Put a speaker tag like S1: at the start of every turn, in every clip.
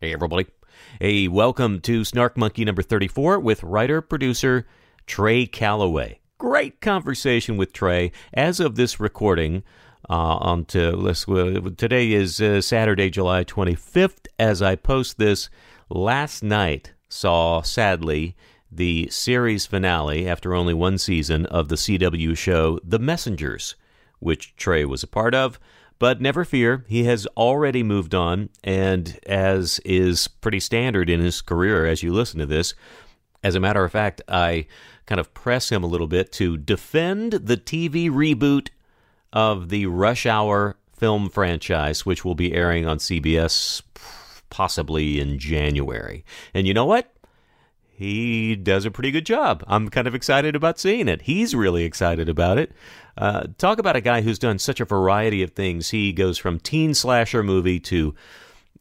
S1: Hey, everybody. Hey, welcome to Snark Monkey number 34 with writer producer Trey Callaway. Great conversation with Trey. As of this recording, uh, on to, let's, uh, today is uh, Saturday, July 25th. As I post this, last night saw, sadly, the series finale after only one season of the CW show The Messengers, which Trey was a part of. But never fear, he has already moved on, and as is pretty standard in his career as you listen to this, as a matter of fact, I kind of press him a little bit to defend the TV reboot of the Rush Hour film franchise, which will be airing on CBS possibly in January. And you know what? he does a pretty good job. I'm kind of excited about seeing it. He's really excited about it. Uh, talk about a guy who's done such a variety of things. He goes from teen slasher movie to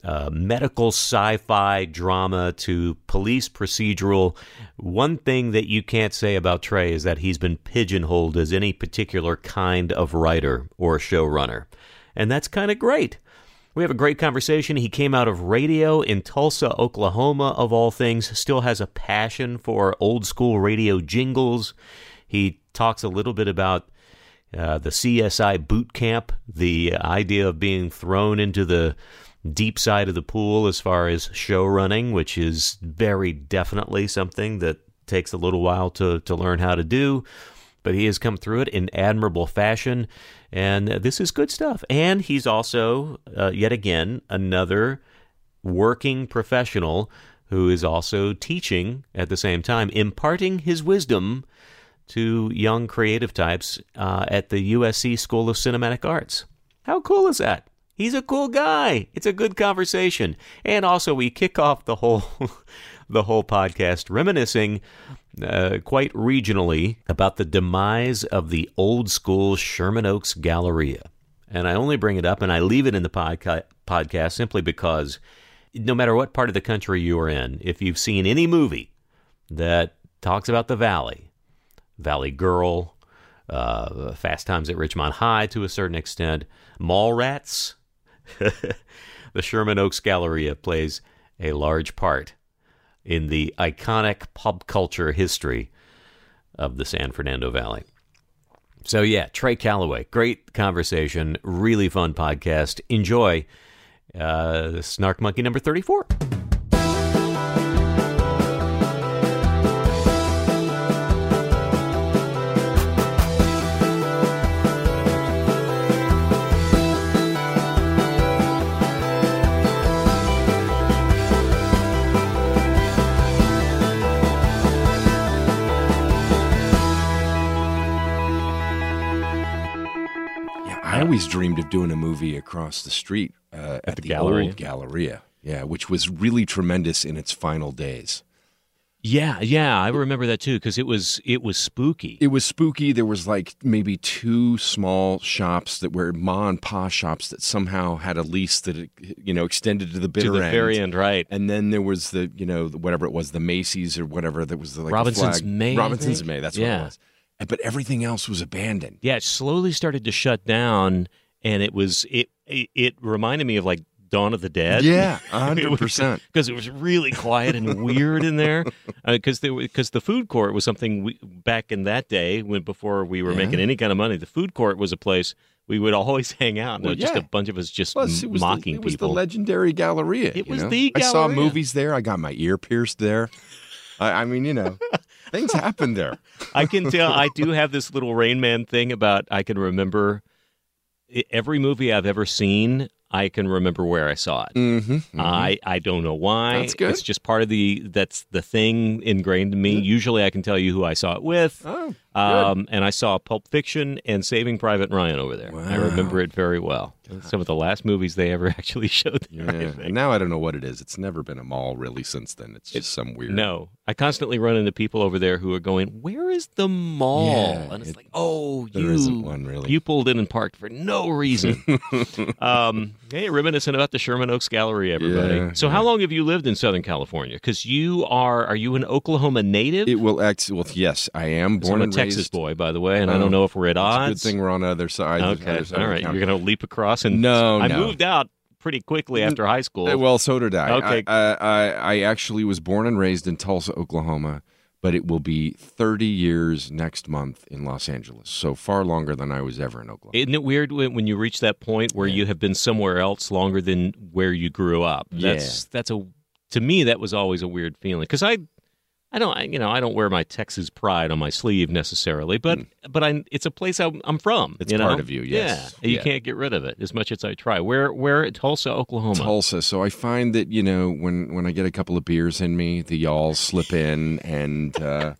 S1: uh, medical sci fi drama to police procedural. One thing that you can't say about Trey is that he's been pigeonholed as any particular kind of writer or showrunner. And that's kind of great. We have a great conversation. He came out of radio in Tulsa, Oklahoma, of all things, still has a passion for old school radio jingles. He talks a little bit about uh, the CSI boot camp, the idea of being thrown into the deep side of the pool as far as show running, which is very definitely something that takes a little while to, to learn how to do. But he has come through it in admirable fashion. And this is good stuff. And he's also, uh, yet again, another working professional who is also teaching at the same time, imparting his wisdom to young creative types uh, at the USC School of Cinematic Arts. How cool is that? He's a cool guy. It's a good conversation. And also we kick off the whole the whole podcast reminiscing uh, quite regionally about the demise of the old school Sherman Oaks Galleria. And I only bring it up and I leave it in the podca- podcast simply because no matter what part of the country you are in, if you've seen any movie that talks about the Valley, Valley Girl, uh, Fast Times at Ridgemont High to a certain extent, Mallrats, the Sherman Oaks Galleria plays a large part in the iconic pop culture history of the San Fernando Valley. So, yeah, Trey Callaway, great conversation, really fun podcast. Enjoy uh, Snark Monkey number 34.
S2: Always dreamed of doing a movie across the street uh, at,
S1: the
S2: the,
S1: Galleria?
S2: old Galleria. Yeah, which was really tremendous in its final days.
S1: Yeah, yeah, I remember that too because it was it was spooky.
S2: It was spooky. There was like maybe two small shops that were ma and pa shops that somehow had a lease that you know extended to the bitter
S1: to the
S2: end.
S1: very end, right?
S2: And then there was the you know whatever it was the Macy's or whatever that was the like
S1: Robinson's May,
S2: Robinson's? May. That's
S1: Yeah.
S2: what it was. But everything else was abandoned.
S1: Yeah, it slowly started to shut down, and it was it it, it reminded me of like Dawn of the Dead.
S2: Yeah, a hundred percent.
S1: because it was really quiet and weird in there. Uh, because because the food court was something we, back in that day when before we were
S2: Yeah.
S1: making any kind of money. The food court was a place we would always hang out. And
S2: Well,
S1: just
S2: yeah.
S1: a bunch of us just
S2: Plus, it was
S1: mocking
S2: the, it was
S1: people.
S2: the legendary Galleria.
S1: It was
S2: know?
S1: the
S2: I saw
S1: Galleria.
S2: movies there. I got my ear pierced there. I, I mean, you know, things happen there.
S1: I can tell. I do have this little Rain Man thing about. I can remember every movie I've ever seen. I can remember where I saw it.
S2: Mm-hmm.
S1: I I don't know why.
S2: That's good.
S1: It's just part of the that's the thing ingrained in me. Usually, I can tell you who I saw it with.
S2: Oh,
S1: Um, and I saw Pulp Fiction and Saving Private Ryan over there. I remember it very well. Some of the last movies they ever actually showed there.
S2: Yeah. And now I don't know what it is. It's never been a mall really since then. It's just some weird.
S1: No, I constantly run into people over there who are going, "Where is the mall?"
S2: Yeah,
S1: and it's
S2: it-
S1: like, "Oh,
S2: there
S1: you
S2: isn't one really.
S1: you pulled in and parked for no reason." um, hey, reminiscent about the Sherman Oaks Gallery, everybody.
S2: Yeah,
S1: so, how long have you lived in Southern California? Because you are are you an Oklahoma native?
S2: It will act. Well, yes, I am
S1: So
S2: born
S1: I'm a Texas
S2: raised.
S1: boy, by the way, and I
S2: Oh,
S1: don't know if we're at
S2: It's a
S1: odds.
S2: good thing we're on the other side.
S1: Okay,
S2: other side
S1: all right. You're going to leap across and
S2: No,
S1: I
S2: no.
S1: moved out pretty quickly after high school.
S2: Uh, Well, so did I.
S1: Okay.
S2: I, I, I, actually was born and raised in Tulsa, Oklahoma, but it will be 30 years next month in Los Angeles. So far longer than I was ever in Oklahoma.
S1: Isn't it weird when, you reach that point where you have been somewhere else longer than where you grew up? That's that's a to me that was always a weird feeling because I I don't I, you know I don't wear my Texas pride on my sleeve necessarily, but but I it's a place I'm, I'm from.
S2: It's
S1: you know?
S2: part of you, yes.
S1: Yeah, you
S2: Yeah.
S1: can't get rid of it as much as I try. Where where Tulsa, Oklahoma.
S2: Tulsa. So I find that you know when when I get a couple of beers in me, the y'all slip in, and uh,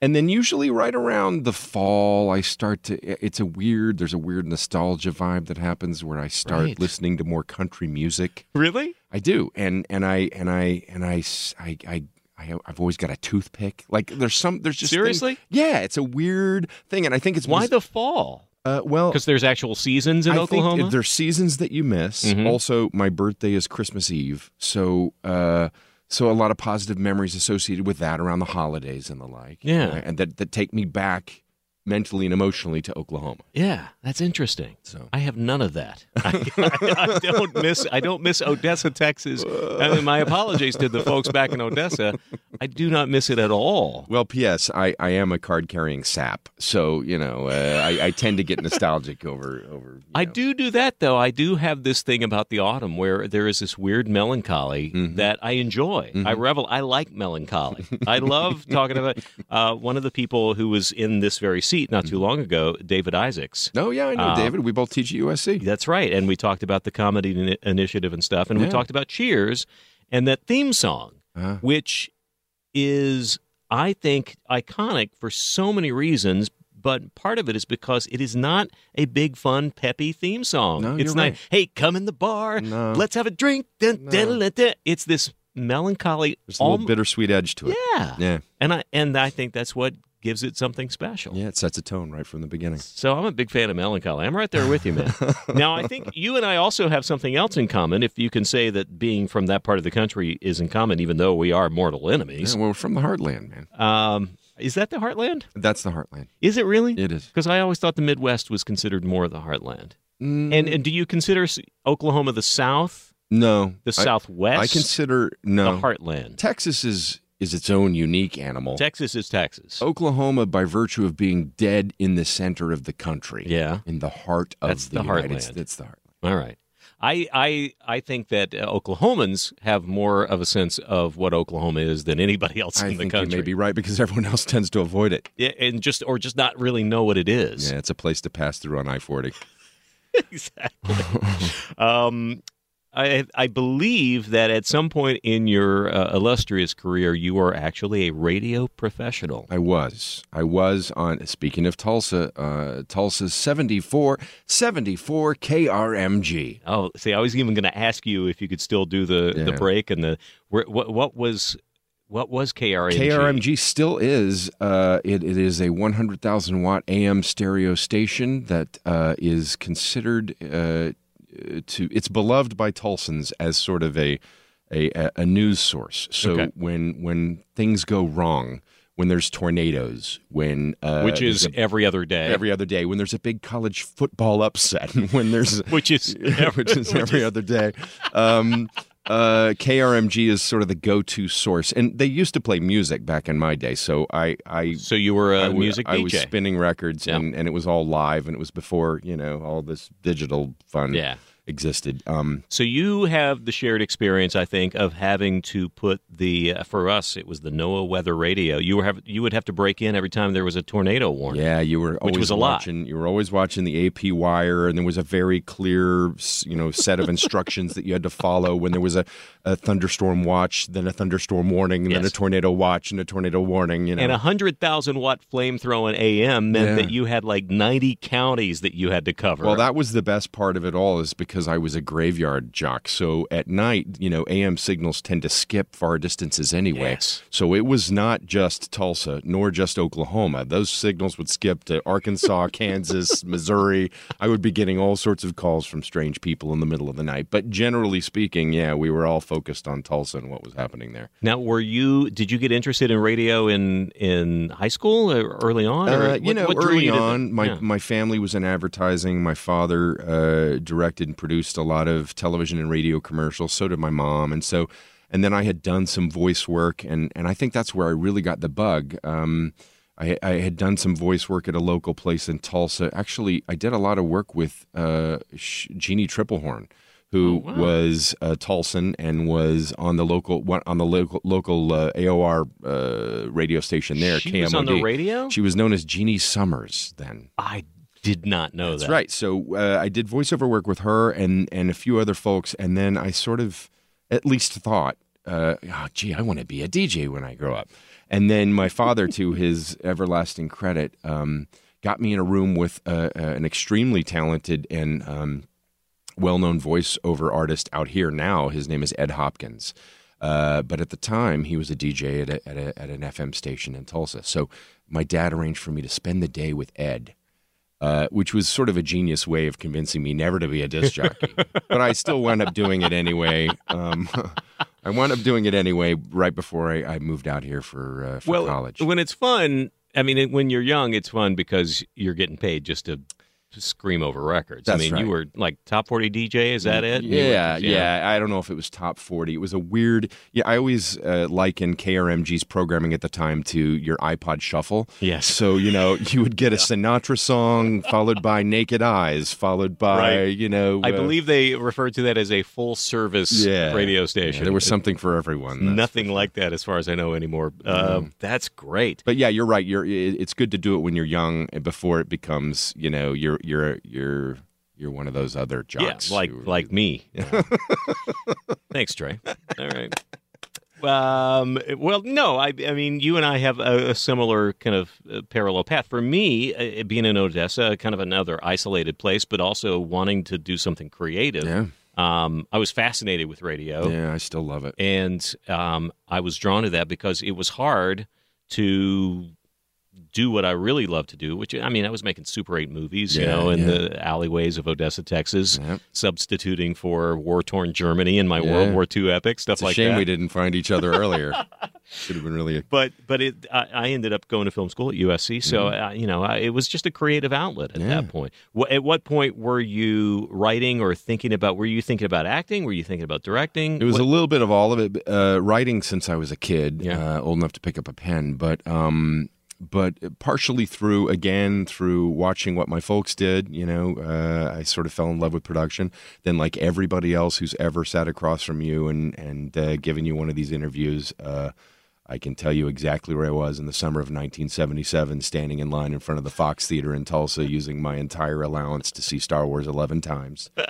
S2: and then usually right around the fall, I start to. It's a weird. There's a weird nostalgia vibe that happens where I start
S1: Right.
S2: listening to more country music.
S1: Really?
S2: I do, and and I and I and I I. I I, I've always got a toothpick. Like there's some, there's just things-
S1: Seriously?
S2: yeah. It's a weird thing, and I think it's
S1: Why the fall?
S2: uh, well
S1: Because there's actual seasons in
S2: I
S1: Oklahoma.
S2: think there's seasons that you miss.
S1: Mhm.
S2: Also, my birthday is Christmas Eve, so uh, so a lot of positive memories associated with that around the holidays and the like.
S1: Yeah.
S2: Uh, and that that take me back mentally and emotionally to Oklahoma.
S1: yeah, that's interesting.
S2: So
S1: I have none of that. I, I don't miss. I don't miss Odessa, Texas. I mean, my apologies to the folks back in Odessa. I do not miss it at all.
S2: well, P.S. I, I am a card carrying sap, so you know uh, I, I tend to get nostalgic over over. you
S1: I do do that though. I do have this thing about the autumn where there is this weird melancholy
S2: Mm-hmm.
S1: that I enjoy. I revel. I like melancholy. I love talking about. Uh, one of the people who was in this very seat not
S2: Mm-hmm.
S1: too long ago, David Isaacs.
S2: Oh yeah, I know,
S1: Uh,
S2: David. We both teach at USC.
S1: That's right. And we talked about the comedy ini- initiative and stuff. And we talked about Cheers and that theme song,
S2: Uh,
S1: which is, I think, iconic for so many reasons. But part of it is because it is not a big, fun, peppy theme song.
S2: No,
S1: it's not,
S2: right.
S1: hey, come in the bar,
S2: No.
S1: let's have a drink. Dun,
S2: No.
S1: dun, dun. It's this melancholy.
S2: there's a little bittersweet edge to it.
S1: yeah.
S2: Yeah,
S1: And I and I think that's what gives it something special.
S2: yeah. It sets a tone right from the beginning.
S1: So I'm a big fan of Melancholy. I'm right there with you, man. now I think you and I also have something else in common. If you can say that being from that part of the country is in common, even though we are mortal enemies.
S2: Yeah, well, we're from the heartland, man.
S1: Um, is that the heartland?
S2: That's the heartland.
S1: Is it really?
S2: It is.
S1: Because I always thought the Midwest was considered more of the heartland.
S2: Mm,
S1: And and do you consider Oklahoma the South,
S2: no,
S1: the
S2: I-
S1: Southwest,
S2: I consider no.
S1: the heartland?
S2: Texas is is its own unique animal.
S1: Texas is Texas.
S2: Oklahoma, by virtue of being dead in the center of the country,
S1: Yeah.
S2: in the heart of
S1: That's
S2: the,
S1: the
S2: United
S1: heartland.
S2: States, it's the heartland.
S1: All right. I I I think that uh, Oklahomans have more of a sense of what Oklahoma is than anybody else
S2: I
S1: in the country.
S2: you may be right because everyone else tends to avoid it.
S1: Yeah, and just or just not really know what it is.
S2: Yeah, it's a place to pass through on I forty.
S1: exactly. um, I I believe that at some point in your uh, illustrious career, you are actually a radio professional.
S2: I was. I was on, speaking of Tulsa, uh, Tulsa's 74, 74 KRMG.
S1: Oh, see, I was even going to ask you if you could still do the the break and the where, what what was what was KRMG?
S2: KRMG still is. Uh, it, it is a 100,000 watt AM stereo station that uh, is considered uh, to. It's beloved by Tulsans as sort of a a, a news source. So
S1: Okay.
S2: when when things go wrong, when there's tornadoes, when uh,
S1: which is
S2: a-
S1: every other day.
S2: every other day, when there's a big college football upset, when there's
S1: which is
S2: which is every other day. Um, uh, KRMG is sort of the go-to source, and they used to play music back in my day. So I, I,
S1: So you were a
S2: I
S1: music
S2: I
S1: DJ.
S2: was spinning records,
S1: Yeah.
S2: and, and it was all live, and it was before you know all this digital fun
S1: yeah.
S2: Existed. Um,
S1: So you have the shared experience, I think, of having to put the uh, for us it was the NOAA weather radio. You were have you would have to break in every time there was a tornado warning.
S2: yeah, you were always
S1: was a lot.
S2: watching. You were always watching the AP wire, and there was a very clear, you know, set of instructions that you had to follow when there was a, a thunderstorm watch, then a thunderstorm warning, and then a tornado watch, and a tornado warning. You know,
S1: And a hundred thousand watt flame throwing AM meant
S2: Yeah.
S1: that you had like ninety counties that you had to cover.
S2: Well, that was the best part of it all, is because I was a graveyard jock. So at night, you know, AM signals tend to skip far distances anyway.
S1: Yes.
S2: So it was not just Tulsa, nor just Oklahoma. Those signals would skip to Arkansas, Kansas, Missouri. I would be getting all sorts of calls from strange people in the middle of the night. But generally speaking, yeah, we were all focused on Tulsa and what was happening there.
S1: now, were you? Did you get interested in radio in in high school or early on? Or
S2: Uh, you
S1: what-
S2: know,
S1: what
S2: early on, my,
S1: yeah.
S2: my family was in advertising. My father uh, directed and produced a lot of television and radio commercials. So did my mom, and so and then I had done some voice work, and and I think that's where I really got the bug. Um, I, I, had done some voice work at a local place in Tulsa. Actually, I did a lot of work with uh, Jeanne Tripplehorn, who oh, wow. was a Tulsan and was on the local on the local local uh, AOR uh, radio station there.
S1: She
S2: KMOD.
S1: was on the radio.
S2: She was known as Jeannie Summers then.
S1: I did not know
S2: That's
S1: that.
S2: right. So uh, I did voiceover work with her and and a few other folks, and then I sort of at least thought, oh, gee, I want to be a DJ when I grow up. And then my father, to his everlasting credit, um, got me in a room with uh, uh, an extremely talented and um, well-known voiceover artist out here now. His name is Ed Hopkins. Uh, but at the time, he was a DJ at, a, at, a, at, an FM station in Tulsa. So my dad arranged for me to spend the day with Ed, uh, which was sort of a genius way of convincing me never to be a disc jockey. but I still wound up doing it anyway. Um, I wound up doing it anyway right before I, I moved out here for, uh, for
S1: well,
S2: college.
S1: When it's fun, I mean, when you're young, it's fun because you're getting paid just to scream over records.
S2: That's
S1: I mean,
S2: right.
S1: you were like top 40 DJ, is that it?
S2: Yeah,
S1: were,
S2: yeah, yeah, I don't know if it was top 40. It was a weird. Yeah, I always uh, liken KRMG's programming at the time to your iPod Shuffle.
S1: Yes.
S2: So, you know, you would get a Sinatra song followed by Naked Eyes, followed by,
S1: Right.
S2: you know,
S1: I
S2: uh,
S1: believe they referred to that as a full service
S2: Yeah.
S1: radio
S2: yeah,
S1: station.
S2: there was something for everyone.
S1: nothing like that as far as I know anymore. Uh, That's great.
S2: But yeah, you're right. You're. It's good to do it when you're young, before it becomes, you know, you're you're you're you're one of those other jocks.
S1: Yeah, like
S2: who-
S1: like me. Thanks, Trey. All right. Um, well, no, I, I mean, you and I have a, a similar kind of uh, parallel path. For me, uh, being in Odessa, kind of another isolated place, but also wanting to do something creative.
S2: Yeah,
S1: Um, I was fascinated with radio.
S2: yeah, I still love it.
S1: and um, I was drawn to that because it was hard to do what I really love to do. Which I mean, I was making Super Eight movies, you know, in
S2: yeah.
S1: the alleyways of Odessa, Texas,
S2: Yep.
S1: substituting for war torn Germany in my
S2: Yeah.
S1: World War II epic stuff
S2: It's a
S1: like
S2: shame
S1: that.
S2: we didn't find each other earlier. Should have been really.
S1: But but it, I, I ended up going to film school at USC, so uh, you know I, it was just a creative outlet at
S2: Mm-hmm. Yeah.
S1: that point. Wh- at what point were you writing or thinking about? Were you thinking about acting? Were you thinking about directing?
S2: It was
S1: What-
S2: a little bit of all of it. Uh, writing since I was a kid,
S1: Yeah.
S2: uh, old enough to pick up a pen, but um, but partially through again through watching what my folks did. You know, uh, I sort of fell in love with production. Then, like everybody else who's ever sat across from you and and uh, given you one of these interviews. Uh, I can tell you exactly where I was in the summer of 1977, standing in line in front of the Fox Theater in Tulsa, using my entire allowance to see Star Wars 11 times.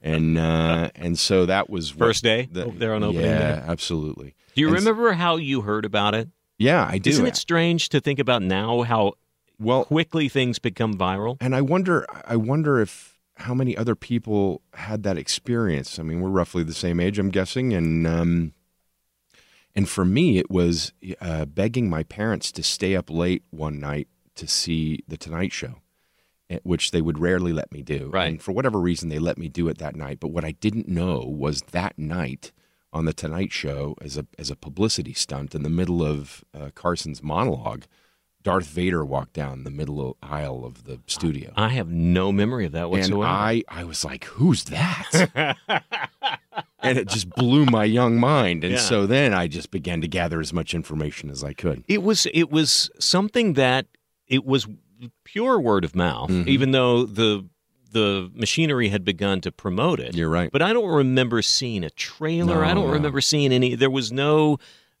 S2: And uh, and so that was
S1: First day
S2: the-
S1: over there on opening
S2: yeah,
S1: day?
S2: absolutely.
S1: Do you
S2: And s-
S1: remember how you heard about it?
S2: Yeah, I do.
S1: Isn't it strange to think about now how
S2: well,
S1: quickly things become viral?
S2: and I wonder, I wonder if how many other people had that experience. I mean, we're roughly the same age, I'm guessing, and um, and for me, it was uh, begging my parents to stay up late one night to see the Tonight Show, eh, which they would rarely let me do.
S1: Right.
S2: And for whatever reason, they let me do it that night. But what I didn't know was that night on the Tonight Show, as a as a publicity stunt in the middle of uh, Carson's monologue, Darth Vader walked down the middle aisle of the studio.
S1: I have no memory of that
S2: And
S1: whatsoever.
S2: I, I was like, who's that? and it just blew my young mind. And
S1: Yeah.
S2: so then I just began to gather as much information as I could.
S1: it was it was something that it was pure word of mouth,
S2: Mhm.
S1: even though the the machinery had begun to promote it.
S2: You're right.
S1: But I don't remember seeing a trailer. I don't
S2: no.
S1: remember seeing any. There was no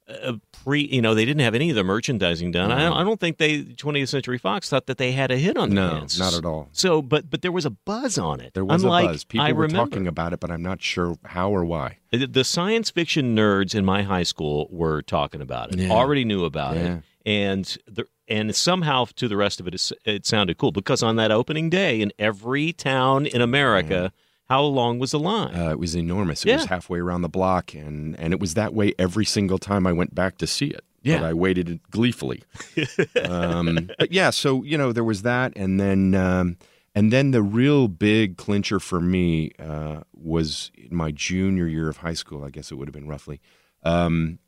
S1: uh, pre. You know, they didn't have any of the merchandising done. I,
S2: No.
S1: don't, I don't think they 20th Century Fox thought that they had a hit on their
S2: no,
S1: hands.
S2: not at all.
S1: So, but but there was a buzz on it.
S2: There was
S1: Unlike,
S2: a buzz. People
S1: I
S2: were
S1: remember.
S2: talking about it, but I'm not sure how or why.
S1: The- The science fiction nerds in my high school were talking about it.
S2: Yeah.
S1: Already knew about
S2: Yeah.
S1: it, and the and somehow to the rest of it, it sounded cool because on that opening day in every town in America, how long was the line?
S2: Uh, it was enormous. It
S1: Yeah.
S2: was halfway around the block, and, and it was that way every single time I went back to see it.
S1: Yeah.
S2: But I waited gleefully. um, but yeah, so you know there was that, and then um, and then the real big clincher for me uh, was in my junior year of high school. I guess it would have been roughly. Um,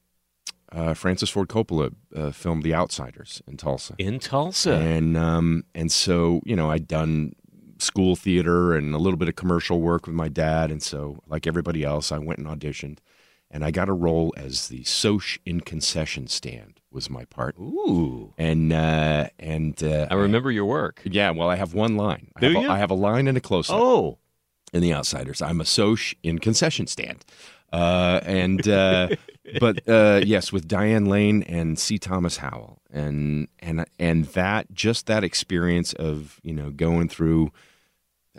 S2: uh, Francis Ford Coppola uh, filmed The Outsiders in Tulsa.
S1: in Tulsa.
S2: And um, and so you know I'd done school theater and a little bit of commercial work with my dad. And so, like everybody else, I went and auditioned, and I got a role as the Soc in concession stand was my part.
S1: Ooh.
S2: And uh, and uh,
S1: I remember your work.
S2: yeah, well, I have one line. I
S1: Do
S2: have
S1: you?
S2: A, I have a line and a close up
S1: Oh.
S2: in The Outsiders. I'm a Soc in concession stand. Uh, and uh, but uh, yes, with Diane Lane and C. Thomas Howell, and and and that just that experience of you know going through.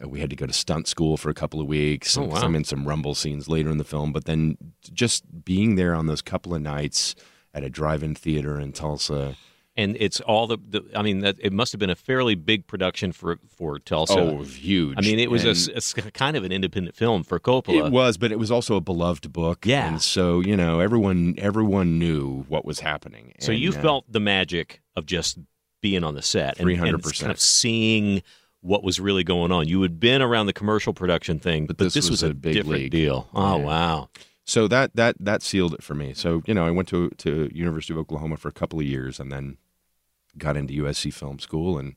S2: uh, We had to go to stunt school for a couple of weeks.
S1: Oh, wow.
S2: I'm in some rumble scenes later in the film, but then just being there on those couple of nights at a drive-in theater in Tulsa.
S1: And it's all the, the I mean, that, it must have been a fairly big production for for Tulsa.
S2: oh, huge!
S1: I mean, it was a a, kind of an independent film for Coppola.
S2: It was, but it was also a beloved book.
S1: Yeah.
S2: and so you know, everyone everyone knew what was happening.
S1: so
S2: And,
S1: you
S2: uh,
S1: felt the magic of just being on the set and, and
S2: 300%.
S1: kind of seeing what was really going on. You had been around the commercial production thing, but,
S2: But this
S1: this,
S2: was
S1: was,
S2: a
S1: a,
S2: big
S1: different
S2: league.
S1: deal. Oh
S2: Yeah.
S1: wow!
S2: so that that that sealed it for me. So you know, I went to to University of Oklahoma for a couple of years, and then got into USC Film School and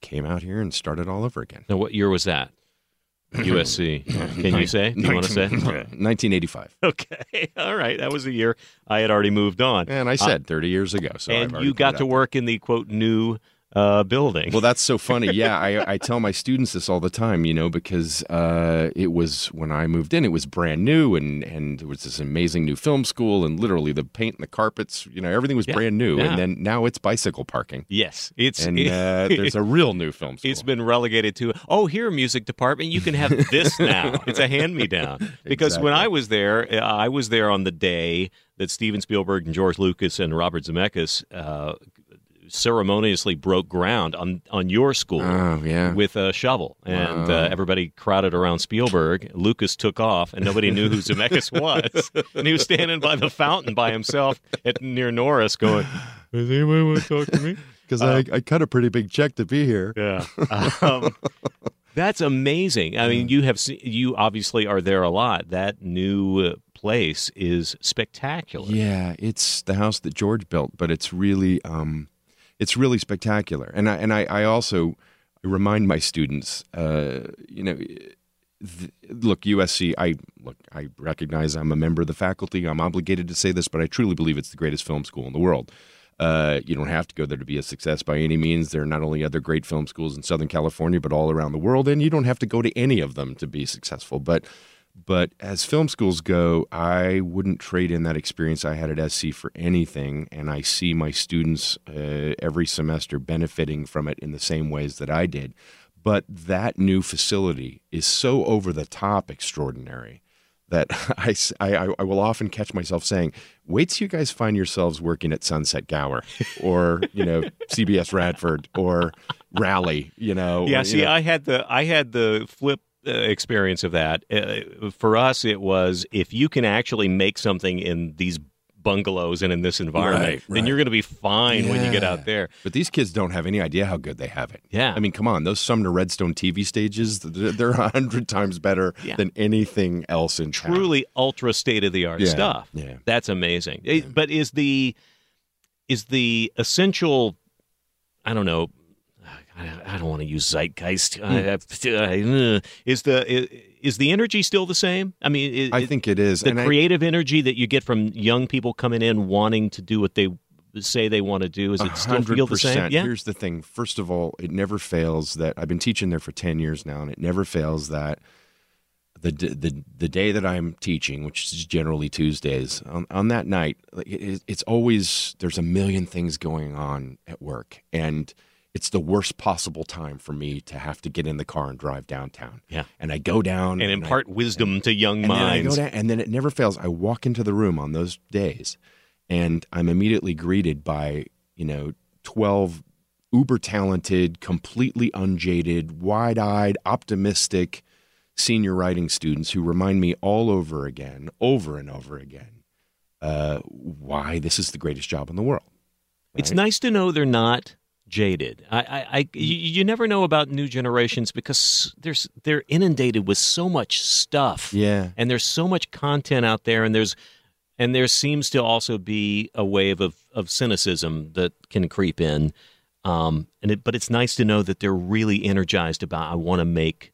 S2: came out here and started all over again.
S1: Now, what year was that? USC. Can you say? Do you want to say?
S2: 1985.
S1: Okay. All right. That was the year I had already moved on.
S2: And I said uh, 30 years ago. So
S1: and you got to work in the quote new uh, building.
S2: Well, that's so funny. Yeah, I, I tell my students this all the time, you know, because uh, it was when I moved in, it was brand new, and and it was this amazing new film school, and literally the paint and the carpets, you know, everything was
S1: Yeah,
S2: brand new,
S1: yeah.
S2: and then now it's bicycle parking,
S1: yes, it's
S2: and uh, there's a real new film school.
S1: it's been relegated to oh here music department you can have this now it's a hand me down because when I was there uh, I was there on the day that Steven Spielberg and George Lucas and Robert Zemeckis uh, ceremoniously broke ground on on your school
S2: Oh yeah.
S1: with a shovel and
S2: Wow.
S1: uh, everybody crowded around Spielberg Lucas took off and nobody knew who Zemeckis was and he was standing by the fountain by himself at near Norris going does anyone want to talk to me
S2: Because I, I cut a pretty big check to be here.
S1: yeah. Um, that's amazing. I mean, you have se- you obviously are there a lot. That new uh, place is spectacular.
S2: Yeah, it's the house that George built, but it's really um, it's really spectacular. And I and I, I also remind my students, uh, you know, th- look, USC. I look, I recognize I'm a member of the faculty. I'm obligated to say this, but I truly believe it's the greatest film school in the world. Uh, you don't have to go there to be a success by any means. There are not only other great film schools in Southern California, but all around the world, and you don't have to go to any of them to be successful. But but as film schools go, I wouldn't trade in that experience I had at SC for anything. And I see my students uh, every semester benefiting from it in the same ways that I did. But that new facility is so over the top extraordinary that I I will often catch myself saying, wait till you guys find yourselves working at Sunset Gower or, you know, CBS Radford or Raleigh, you know.
S1: Yeah.
S2: or,
S1: See,
S2: know,
S1: I had the I had the flip. Experience of that uh, for us it was if you can actually make something in these bungalows and in this environment
S2: Right,
S1: then you're going to be fine when you get out there
S2: But these kids don't have any idea how good they have it.
S1: Yeah.
S2: I mean, come on, those Sumner Redstone TV stages, they're they're a hundred times better
S1: Yeah.
S2: than anything else in town.
S1: truly ultra state of the art
S2: Yeah,
S1: stuff.
S2: yeah.
S1: That's amazing. It- but is the is the essential I don't know I, I don't want to use zeitgeist. I- I- uh, is the is the energy still the same? I mean, is,
S2: I think it is.
S1: the
S2: and I-
S1: creative energy that you get from young people coming in wanting to do what they say they want to do is it still feel the same? Yeah.
S2: Here's the thing. First of all, it never fails that I've been teaching there for ten years now, and it never fails that the the the day that I'm teaching, which is generally Tuesdays, on, on that night, like, it, it's always there's a million things going on at work, and it's the worst possible time for me to have to get in the car and drive downtown.
S1: Yeah.
S2: and I go down
S1: and
S2: I-
S1: impart wisdom to young
S2: and then I
S1: minds.
S2: down, and then it never fails. I walk into the room on those days, and I'm immediately greeted by you know twelve uber talented, completely unjaded, wide eyed, optimistic senior writing students who remind me all over again, over and over again, uh, why this is the greatest job in the world.
S1: It's nice to know they're not jaded. I, I, I you, you never know about new generations because there's they're inundated with so much stuff,
S2: Yeah.
S1: and there's so much content out there, and there's and there seems to also be a wave of of cynicism that can creep in. Um, and it, but it's nice to know that they're really energized about. I want to make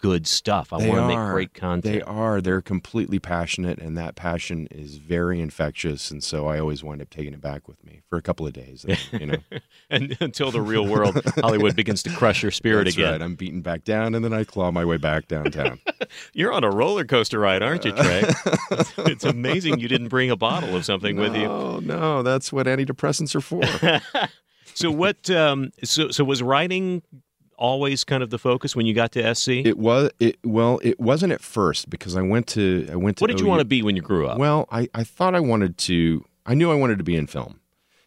S1: good stuff. I
S2: They
S1: want to make great content.
S2: They are. They're completely passionate, and that passion is very infectious. And so I always wind up taking it back with me for a couple of days. You know,
S1: and until the real world Hollywood begins to crush your spirit
S2: that's
S1: again.
S2: right. I'm beaten back down, and then I claw my way back downtown.
S1: You're on a roller coaster ride, aren't you, Trey? it's, it's amazing you didn't bring a bottle of something with you.
S2: Oh no, that's what antidepressants are for.
S1: So what? Um, so so was writing always kind of the focus when you got to SC?
S2: it was. It well, it wasn't at first because I went to. I went to.
S1: what did you want to be when you grew up?
S2: Well, I, I thought I wanted to. I knew I wanted to be in film,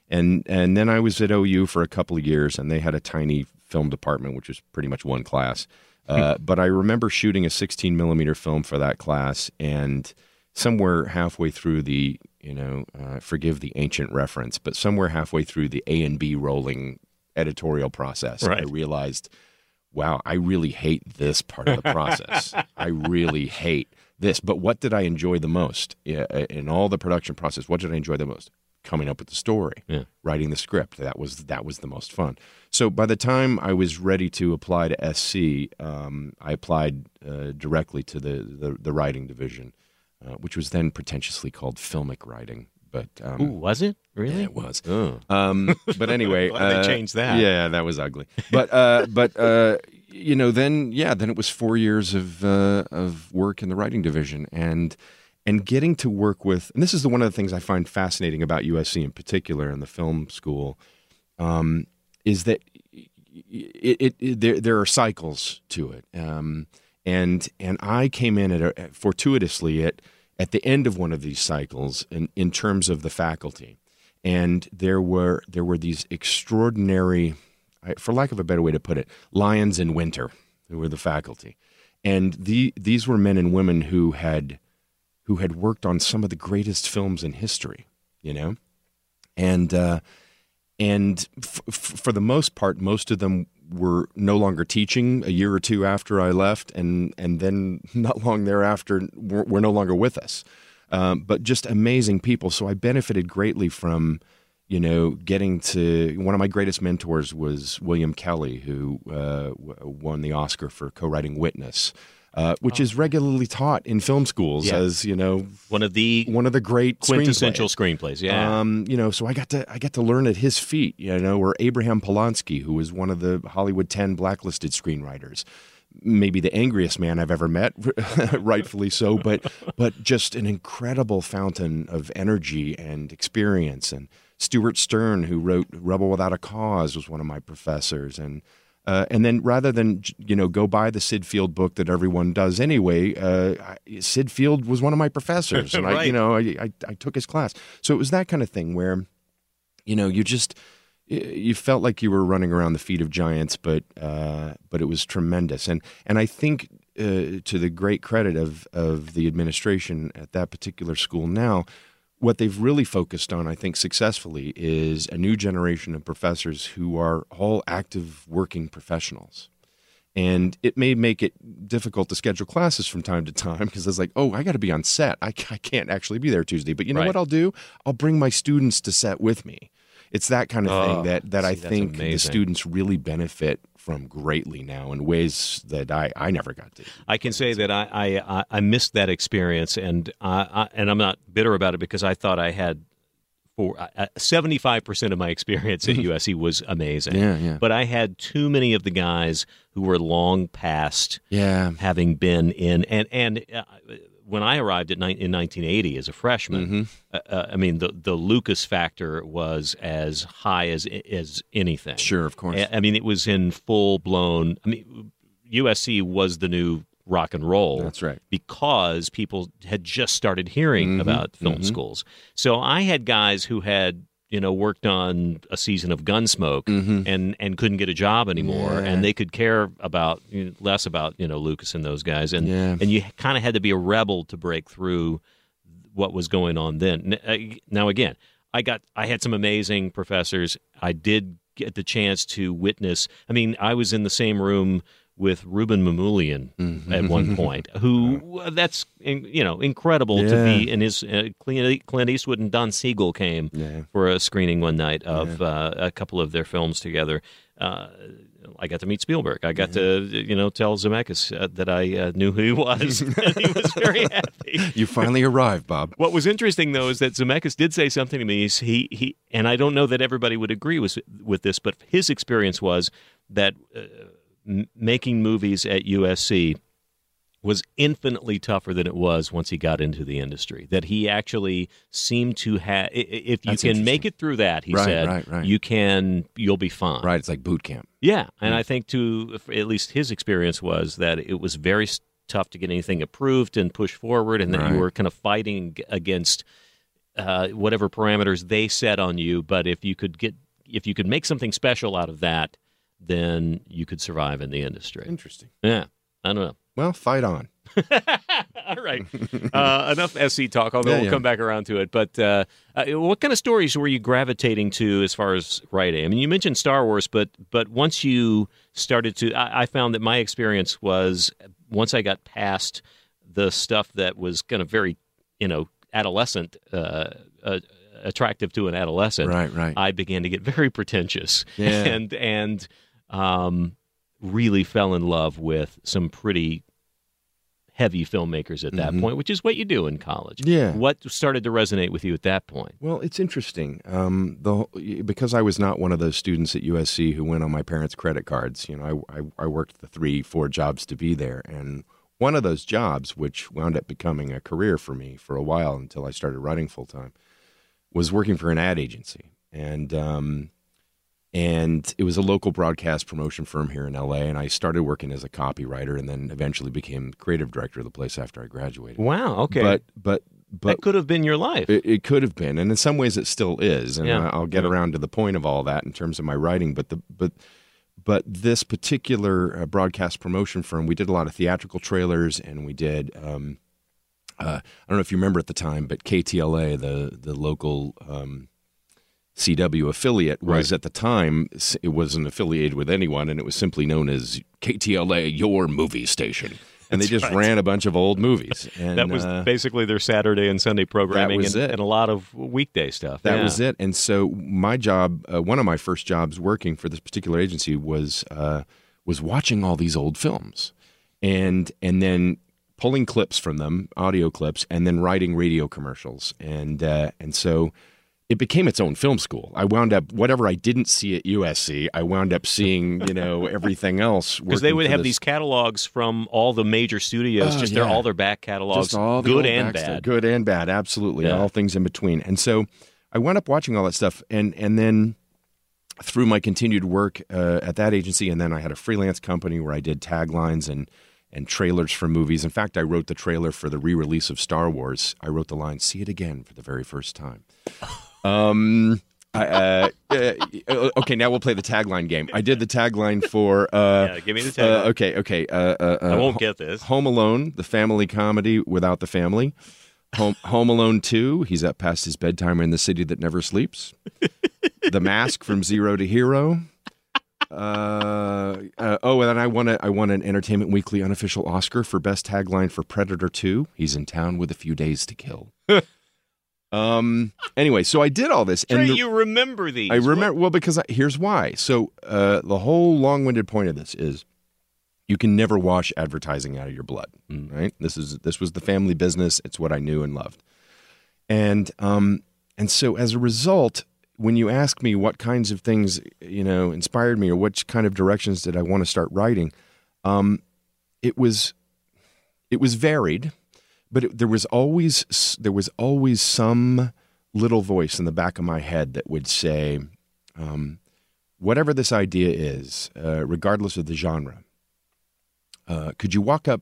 S2: and and then I was at OU for a couple of years, and they had a tiny film department, which was pretty much one class. Uh, but I remember shooting a 16 millimeter film for that class, and somewhere halfway through the, you know, uh, forgive the ancient reference, but somewhere halfway through the A and B rolling editorial process,
S1: Right.
S2: I realized, wow, I really hate this part of the process. I really hate this. But what did I enjoy the most in all the production process? What did I enjoy the most? Coming up with the story,
S1: Yeah.
S2: writing the script. That was that was the most fun. So by the time I was ready to apply to SC, um, I applied uh, directly to the, the the writing division, uh, which was then pretentiously called filmic writing. But um,
S1: Ooh, was it really?
S2: yeah, it was.
S1: Oh.
S2: Um, but anyway,
S1: Glad they
S2: uh,
S1: changed that.
S2: Yeah, that was ugly. But uh, but uh, you know, then yeah, then it was four years of uh, of work in the writing division, and and getting to work with. And this is the one of the things I find fascinating about USC in particular in the film school, um, is that it, it, it there there are cycles to it. Um, and and I came in at a, fortuitously at at the end of one of these cycles in, in terms of the faculty, and there were there were these extraordinary, for lack of a better way to put it, lions in winter who were the faculty, and the these were men and women who had who had worked on some of the greatest films in history, you know, and uh, and f- f- for the most part, most of them were no longer teaching a year or two after I left, and and then not long thereafter were, were no longer with us. Um, but just amazing people. So I benefited greatly from, you know, getting to one of my greatest mentors was William Kelley, who uh, won the Oscar for co-writing Witness, uh, which is regularly taught in film schools
S1: Yeah.
S2: as you know
S1: One of the
S2: one of the great
S1: quintessential
S2: screenplays.
S1: screenplays. Yeah.
S2: Um, you know, so I got to I got to learn at his feet, you know, or Abraham Polonsky, who was one of the Hollywood 10 blacklisted screenwriters. Maybe the angriest man I've ever met, rightfully so, but but just an incredible fountain of energy and experience. And Stewart Stern, who wrote Rebel Without a Cause, was one of my professors. And uh, and then rather than you know go buy the Syd Field book that everyone does anyway, uh, I, Syd Field was one of my professors, and I you know I, I I took his class. So it was that kind of thing where, you know, you just you felt like you were running around the feet of giants, but uh, but it was tremendous. And and I think uh, to the great credit of of the administration at that particular school now, what they've really focused on, I think successfully, is a new generation of professors who are all active working professionals. And it may make it difficult to schedule classes from time to time because it's like, oh, I got to be on set. I, I can't actually be there Tuesday. But you know
S1: Right.
S2: what I'll do? I'll bring my students to set with me. It's that kind of
S1: Oh,
S2: thing that, that I
S1: see, that's
S2: think the students really benefit from greatly now in ways that I, I never got to.
S1: I can say that I I, I- I missed that experience, and I, I, and I'm not bitter about it because I thought I had for seventy five percent of my experience at USC was amazing.
S2: Yeah, yeah.
S1: But I had too many of the guys who were long past
S2: Yeah.
S1: having been in and and. Uh, when I arrived at ni- in 1980 as a freshman,
S2: Mm-hmm.
S1: uh, uh, I mean the the Lucas factor was as high as as anything.
S2: Sure, of course.
S1: I I mean, it was in full blown. I mean, USC was the new rock and roll.
S2: That's right.
S1: Because people had just started hearing about film schools. So I had guys who had you know worked on a season of Gunsmoke and and couldn't get a job anymore,
S2: Yeah.
S1: and they could care about you know, less about you know Lucas and those guys, and
S2: Yeah.
S1: and you kind of had to be a rebel to break through what was going on then. Uh, Now again, I got I had some amazing professors. I did get the chance to witness. I mean, I was in the same room with Rouben Mamoulian at one point, who uh, that's you know incredible to
S2: Yeah.
S1: be in his uh, Clint Eastwood and Don Siegel came
S2: Yeah.
S1: for a screening one night of uh, a couple of their films together. Uh, I got to meet Spielberg. I got to you know tell Zemeckis uh, that I uh, knew who he was. and he was very happy.
S2: You finally arrived, Bob.
S1: What was interesting though is that Zemeckis did say something to me. He he, and I don't know that everybody would agree with with this, but his experience was that uh, m- making movies at USC was infinitely tougher than it was once he got into the industry. That he actually seemed to have. If you
S2: That's
S1: can make it through that, he
S2: Right,
S1: said,
S2: right, right.
S1: you can. You'll be fine.
S2: Right, it's like boot camp.
S1: Yeah, and
S2: Mm.
S1: I think to at least his experience was that it was very tough to get anything approved and push forward, and that you were kind of fighting against uh, whatever parameters they set on you. But if you could get if you could make something special out of that, then you could survive in the industry.
S2: Interesting.
S1: Yeah, I don't know.
S2: Well, fight on.
S1: All right. Uh, enough SC talk, although
S2: Yeah,
S1: we'll
S2: yeah.
S1: come back around to it. But uh, uh, what kind of stories were you gravitating to as far as writing? I mean, you mentioned Star Wars, but but once you started to, I, I found that my experience was once I got past the stuff that was kind of very, you know, adolescent, uh, uh, attractive to an adolescent.
S2: Right, right.
S1: I began to get very pretentious
S2: Yeah.
S1: and and um, really fell in love with some pretty heavy filmmakers at that
S2: Mhm.
S1: point, which is what you do in college.
S2: Yeah.
S1: What started to resonate with you at that point?
S2: Well, it's interesting. Um, the because I was not one of those students at USC who went on my parents' credit cards. You know, I, I, I worked the three, four jobs to be there, and one of those jobs, which wound up becoming a career for me for a while until I started writing full time, was working for an ad agency, and um, and it was a local broadcast promotion firm here in LA. And I started working as a copywriter, and then eventually became creative director of the place after I graduated.
S1: Wow. Okay.
S2: But but but
S1: that could have been your life.
S2: it, it could have been, and in some ways, it still is. And
S1: Yeah.
S2: I'll get around to the point of all that in terms of my writing. But the but but this particular uh, broadcast promotion firm, we did a lot of theatrical trailers, and we did. Um, uh, I don't know if you remember at the time, but KTLA, the the local um, CW affiliate, was
S1: Right.
S2: at the time it wasn't affiliated with anyone, and it was simply known as KTLA, your movie station. And they just
S1: right.
S2: ran a bunch of old movies. And,
S1: that was
S2: uh,
S1: basically their Saturday and Sunday programming and, and a lot of weekday stuff.
S2: That
S1: Yeah.
S2: was it. And so my job, uh, one of my first jobs working for this particular agency was uh, was watching all these old films, and and then pulling clips from them, audio clips, and then writing radio commercials. And uh, and so it became its own film school. I wound up whatever I didn't see at USC, I wound up seeing you know everything else
S1: Because they would have
S2: this-
S1: these catalogs from all the major studios,
S2: Oh,
S1: just their
S2: yeah.
S1: all their back catalogs,
S2: the
S1: good and bad.
S2: good and bad, absolutely,
S1: Yeah.
S2: all things in between. And so I wound up watching all that stuff, and and then through my continued work uh, at that agency, and then I had a freelance company where I did taglines and and trailers for movies. In fact, I wrote the trailer for the re-release of Star Wars. I wrote the line "See it again" for the very first time. Um. I, uh, uh, okay, now we'll play the tagline game. I did the tagline for. Uh,
S1: Yeah, give me the
S2: uh,
S1: tagline.
S2: okay, okay. Uh, uh, uh,
S1: I won't get this.
S2: Home Alone, the family comedy without the family. Home, Home Alone 2, he's up past his bedtime in the city that never sleeps. the Mask from Zero to Hero. Uh, uh, oh, and then I won a, I won an Entertainment Weekly unofficial Oscar for best tagline for Predator 2. He's in town with a few days to kill. Um. Anyway, so I did all this,
S1: Trey,
S2: and the-
S1: you remember these?
S2: I remember well because I, here's why. So uh, the whole long-winded point of this is you can never wash advertising out of your blood. Right? This is this was the family business. It's what I knew and loved, and um and so as a result, when you ask me what kinds of things you know inspired me or which kind of directions did I want to start writing, um, it was it was varied, but it, there was always there was always some little voice in the back of my head that would say, um, whatever this idea is, uh, regardless of the genre, uh, could you walk up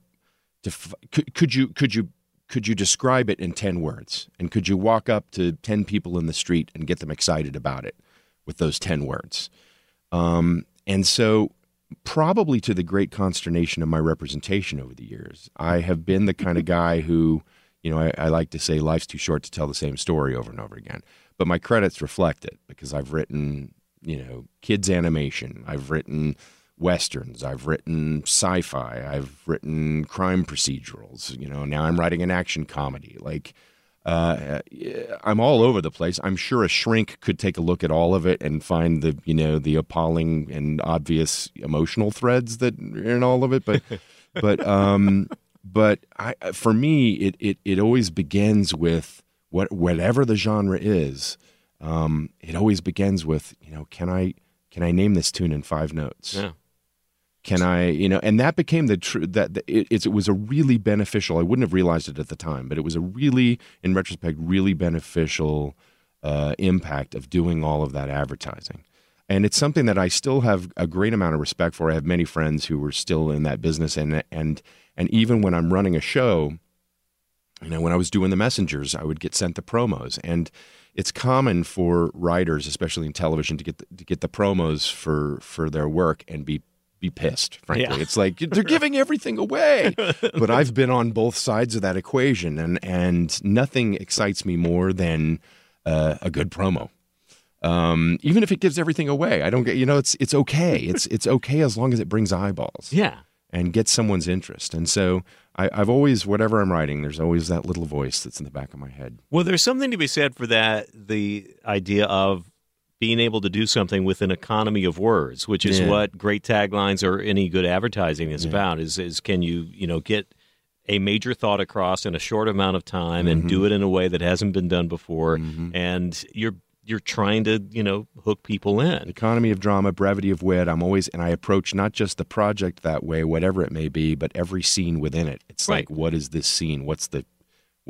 S2: to f- could, could you could you could you describe it in 10 words? And could you walk up to 10 people in the street and get them excited about it with those 10 words? Um, and so probably to the great consternation of my representation over the years i have been the kind of mm-hmm. guy who you know I, I like to say life's too short to tell the same story over and over again but my credits reflect it because i've written you know kids animation i've written westerns. I've written sci-fi. I've written crime procedurals. You know, now I'm writing an action comedy. Like, uh, I'm all over the place. I'm sure a shrink could take a look at all of it and find the you know the appalling and obvious emotional threads that are in all of it. But but um, but I for me it it it always begins with what whatever the genre is. Um, it always begins with you know can I can I name this tune in five notes?
S1: Yeah.
S2: Can I, you know, and that became the true that it, it was a really beneficial. I wouldn't have realized it at the time, but it was a really, in retrospect, really beneficial uh, impact of doing all of that advertising. And it's something that I still have a great amount of respect for. I have many friends who are still in that business, and and and even when I'm running a show, you know, when I was doing the messengers, I would get sent the promos, and it's common for writers, especially in television, to get the, to get the promos for for their work and be be pissed, frankly. Yeah. It's like they're giving everything away. but I've been on both sides of that equation, and and nothing excites me more than uh, a good promo. Um, even if it gives everything away, I don't get. You know, it's it's okay. It's it's okay as long as it brings eyeballs.
S1: Yeah.
S2: And gets someone's interest. And so I, I've always, whatever I'm writing, there's always that little voice that's in the back of my head.
S1: Well, there's something to be said for that. The idea of being able to do something with an economy of words, which is yeah. what great taglines or any good advertising is yeah. about. Is is can you you know get a major thought across in a short amount of time mm-hmm. and do it in a way that hasn't been done before, mm-hmm. and you're you're trying to you know hook people in.
S2: Economy of drama, brevity of wit. I'm always and I approach not just the project that way, whatever it may be, but every scene within it. It's right. like what is this scene? What's the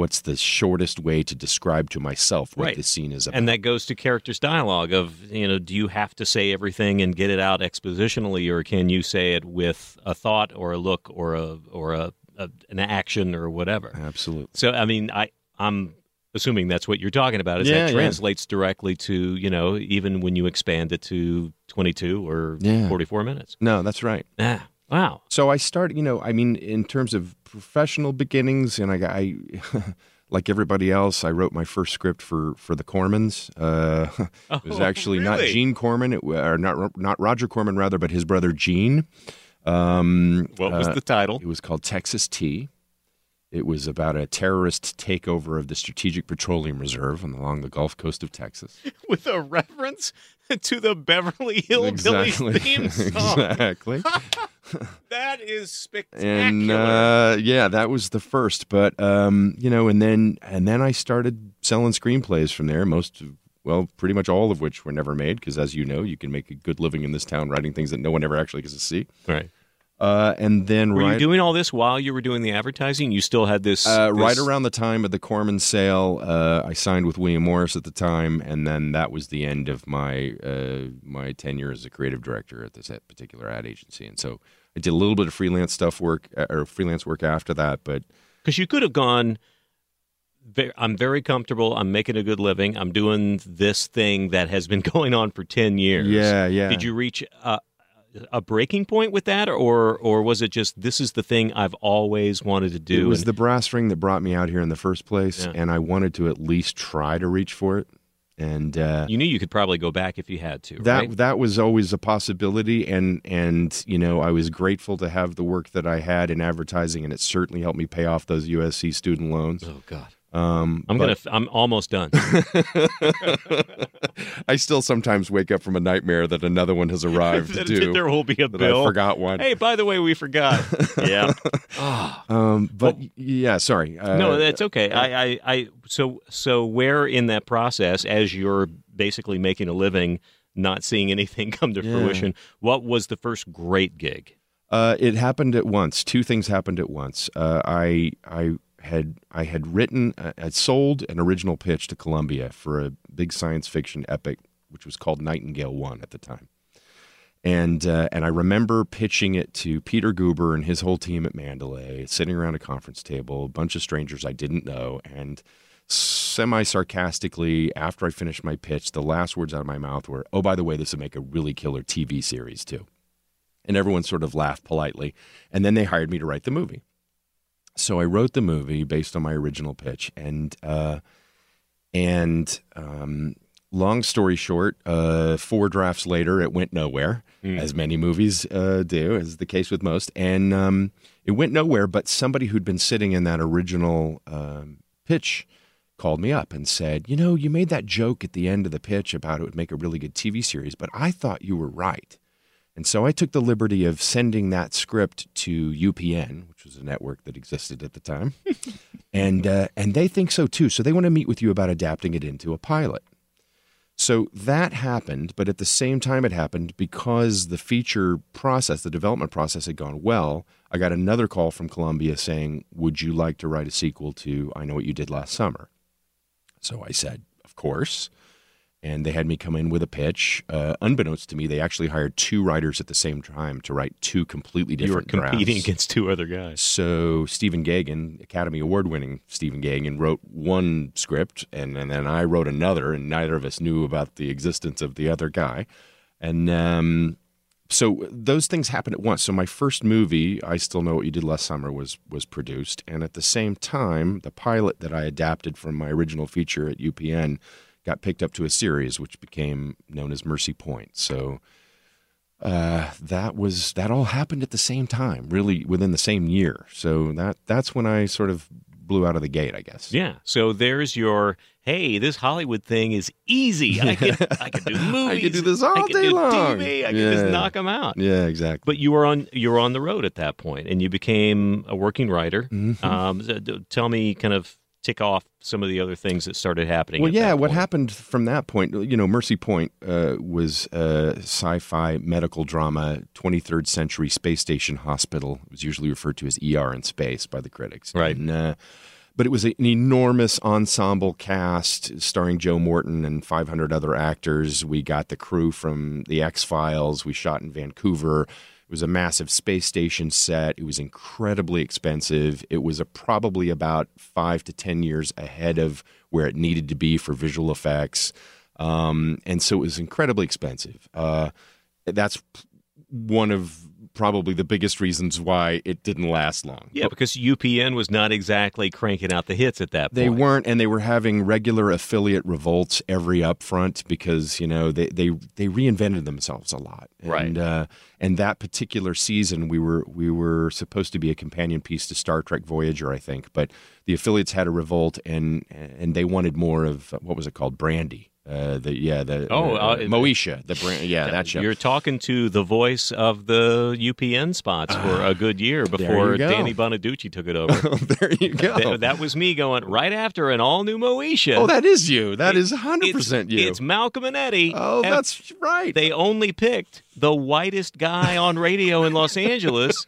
S2: what's the shortest way to describe to myself what
S1: right.
S2: this scene is about.
S1: And that goes to characters' dialogue of, you know, do you have to say everything and get it out expositionally or can you say it with a thought or a look or a or a, a an action or whatever?
S2: Absolutely.
S1: So I mean, I I'm assuming that's what you're talking about is yeah, that translates yeah. directly to, you know, even when you expand it to 22 or yeah. 44 minutes.
S2: No, that's right.
S1: Yeah. Wow.
S2: So I started, you know, I mean, in terms of professional beginnings, and I, I like everybody else, I wrote my first script for for the Cormans. Uh, it was oh, actually
S1: really?
S2: not Gene Corman, it, or not not Roger Corman rather, but his brother Gene. Um,
S1: what was uh, the title?
S2: It was called Texas Tea. It was about a terrorist takeover of the Strategic Petroleum Reserve along the Gulf Coast of Texas.
S1: With a reference to the Beverly Hillbillies exactly. theme song.
S2: exactly.
S1: that is spectacular.
S2: And uh, yeah, that was the first. But um, you know, and then and then I started selling screenplays from there. Most well, pretty much all of which were never made because, as you know, you can make a good living in this town writing things that no one ever actually gets to see.
S1: Right.
S2: Uh, and then
S1: were
S2: right,
S1: you doing all this while you were doing the advertising? You still had this,
S2: uh,
S1: this...
S2: right around the time of the Corman sale. Uh, I signed with William Morris at the time, and then that was the end of my uh, my tenure as a creative director at this particular ad agency. And so I did a little bit of freelance stuff work uh, or freelance work after that, but
S1: because you could have gone. I'm very comfortable. I'm making a good living. I'm doing this thing that has been going on for ten years.
S2: Yeah, yeah.
S1: Did you reach a breaking point with that, or or was it just this is the thing I've always wanted to do?
S2: It was and... the brass ring that brought me out here in the first place, yeah. and I wanted to at least try to reach for it. And uh,
S1: you knew you could probably go back if you had to.
S2: That
S1: right?
S2: that was always a possibility, and and you know I was grateful to have the work that I had in advertising, and it certainly helped me pay off those USC student loans.
S1: Oh God.
S2: Um,
S1: I'm
S2: but...
S1: gonna. I'm almost done.
S2: I still sometimes wake up from a nightmare that another one has arrived. due,
S1: there will be a bill.
S2: I forgot one.
S1: Hey, by the way, we forgot. yeah.
S2: um, but well, yeah, sorry.
S1: Uh, no, that's okay. Uh, I, I, I, so, so where in that process, as you're basically making a living, not seeing anything come to yeah. fruition, what was the first great gig?
S2: Uh, it happened at once. Two things happened at once. Uh, I, I had I had written, uh, I sold an original pitch to Columbia for a big science fiction epic, which was called Nightingale One at the time, and uh, and I remember pitching it to Peter Guber and his whole team at Mandalay, sitting around a conference table, a bunch of strangers I didn't know, and semi sarcastically, after I finished my pitch, the last words out of my mouth were, "Oh, by the way, this would make a really killer TV series too." And everyone sort of laughed politely, and then they hired me to write the movie so I wrote the movie based on my original pitch, and uh, and um, long story short, uh, four drafts later, it went nowhere,
S1: Hmm.
S2: as many movies uh, do, as the case with most. And um, it went nowhere, but somebody who'd been sitting in that original um, pitch called me up and said, You know, you made that joke at the end of the pitch about it would make a really good TV series, but I thought you were right. And so I took the liberty of sending that script to UPN, which was a network that existed at the time, and uh, and they think so too. So they want to meet with you about adapting it into a pilot. So that happened, but at the same time it happened because the feature process, the development process had gone well. I got another call from Columbia saying, "Would you like to write a sequel to I Know What You Did Last Summer?" So I said, "Of course." And they had me come in with a pitch. Uh, unbeknownst to me, they actually hired two writers at the same time to write two completely different.
S1: You were competing
S2: drafts.
S1: against two other guys.
S2: So Stephen Gaghan, Academy Award winning Stephen Gaghan, wrote one script, and, and then I wrote another, and neither of us knew about the existence of the other guy. And um, so those things happened at once. So my first movie, I still know what you did last summer, was was produced, and at the same time, the pilot that I adapted from my original feature at UPN got picked up to a series, which became known as Mercy Point. So uh, that was that all happened at the same time, really within the same year. So that that's when I sort of blew out of the gate, I guess.
S1: Yeah. So there's your hey, this Hollywood thing is easy. I can I can do movies.
S2: I can do this all
S1: I can
S2: day
S1: do
S2: long.
S1: TV. I can
S2: Yeah.
S1: just knock them out.
S2: Yeah, exactly.
S1: But you were on you were on the road at that point, and you became a working writer.
S2: Mm-hmm.
S1: Um, so tell me, kind of tick off some of the other things that started happening.
S2: Well, yeah. What happened from that point? You know, Mercy Point uh, was a sci-fi medical drama, 23rd century space station hospital. It was usually referred to as ER in space by the critics.
S1: Right.
S2: And, uh, but it was an enormous ensemble cast starring Joe Morton and 500 other actors. We got the crew from the X Files. We shot in Vancouver. It was a massive space station set. It was incredibly expensive. It was probably about five to 10 years ahead of where it needed to be for visual effects. Um, and so it was incredibly expensive. Uh, that's one of probably the biggest reasons why it didn't last long.
S1: Yeah, because UPN was not exactly cranking out the hits at that point.
S2: They weren't, and they were having regular affiliate revolts every upfront because you know they they, they reinvented themselves a lot,
S1: Right.
S2: And uh, and that particular season, we were we were supposed to be a companion piece to Star Trek Voyager, I think, but the affiliates had a revolt, and and they wanted more of what was it called, Brandy. Uh, the yeah the
S1: Oh,
S2: uh,
S1: uh,
S2: Moesha the brand yeah that show
S1: You're talking to the voice of the UPN spots for a good year before. Danny Bonaduce took it over.
S2: there you go
S1: Th- that was me going right after an all new Moesha.
S2: oh that is you that is
S1: It's-
S2: hundred percent you
S1: It's Malcolm and Eddie.
S2: oh that's right
S1: They only picked the whitest guy on radio in Los Angeles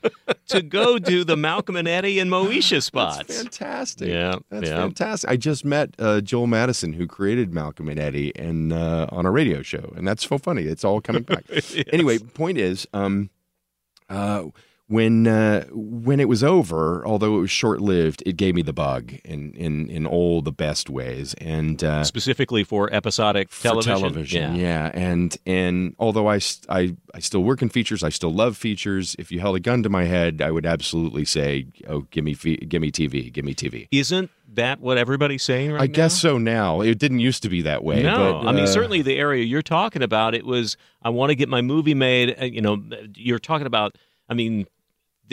S1: to go do the Malcolm and Eddie and Moesha spots.
S2: That's fantastic.
S1: Yeah,
S2: that's
S1: yeah.
S2: fantastic. I just met uh, Joel Madison, who created Malcolm and Eddie, and uh, on a radio show, and that's so funny. It's all coming back. Anyway, point is, um, uh, when uh, when it was over, although it was short lived, it gave me the bug in in in all the best ways, and. Uh,
S1: Specifically for episodic
S2: for
S1: television.
S2: television, yeah. and and although I, I I still work in features, I still love features. If you held a gun to my head, I would absolutely say, "Oh, give me fe- give me TV, give me TV."
S1: Isn't that what everybody's saying right
S2: I
S1: now?
S2: guess so. Now it didn't used to be that way.
S1: No,
S2: but,
S1: I mean
S2: uh,
S1: certainly the area you're talking about. It was I want to get my movie made. uh, You know, you're talking about. I mean,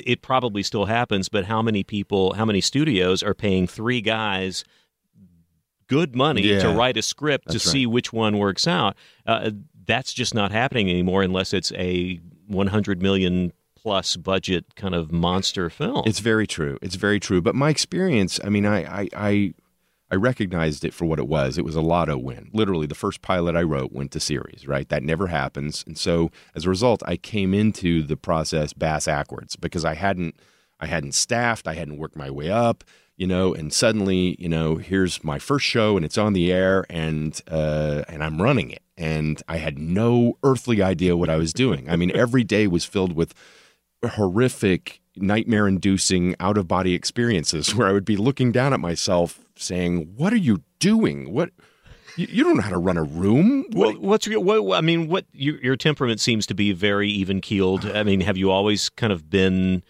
S1: it probably still happens, but how many people, how many studios are paying three guys good money to write a script to
S2: That's
S1: see which one works out? Uh, that's just not happening anymore unless it's a 100 million plus budget kind of monster film.
S2: It's very true. It's very true. But my experience, I mean, I, I, I, I recognized it for what it was. It was a lotto win. Literally, the first pilot I wrote went to series, right? That never happens. And so as a result, I came into the process bass backwards because I hadn't, I hadn't staffed, I hadn't worked my way up, you know, and suddenly, you know, here's my first show and it's on the air and, uh, and I'm running it. And I had no earthly idea what I was doing. I mean, every day was filled with horrific, nightmare inducing, out of body experiences where I would be looking down at myself saying, What are you doing? What? You, don't know how to run a room.
S1: Well,
S2: What?
S1: what's your? What, I mean, what your, your temperament seems to be very even keeled. I mean, have you always kind of been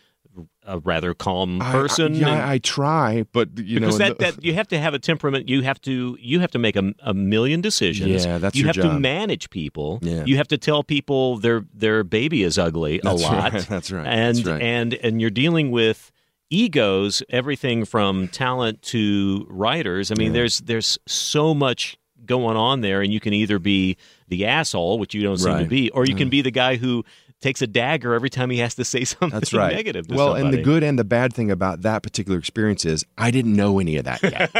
S1: a rather calm person.
S2: I, I, yeah, I try, but you
S1: because
S2: know,
S1: that, that you have to have a temperament. You have to you have to make a, a million decisions.
S2: Yeah, that's
S1: you have
S2: job.
S1: to manage people.
S2: Yeah.
S1: You have to tell people their their baby is ugly
S2: That's
S1: a lot.
S2: right, that's right,
S1: And
S2: that's right.
S1: and and you're dealing with egos, everything from talent to writers. I mean, there's there's so much going on there, and you can either be the asshole, which you don't seem to be, or you can be the guy who takes a dagger every time he has to say something
S2: That's right.
S1: negative. To
S2: well, and the good and the bad thing about that particular experience is I didn't know any of that yet.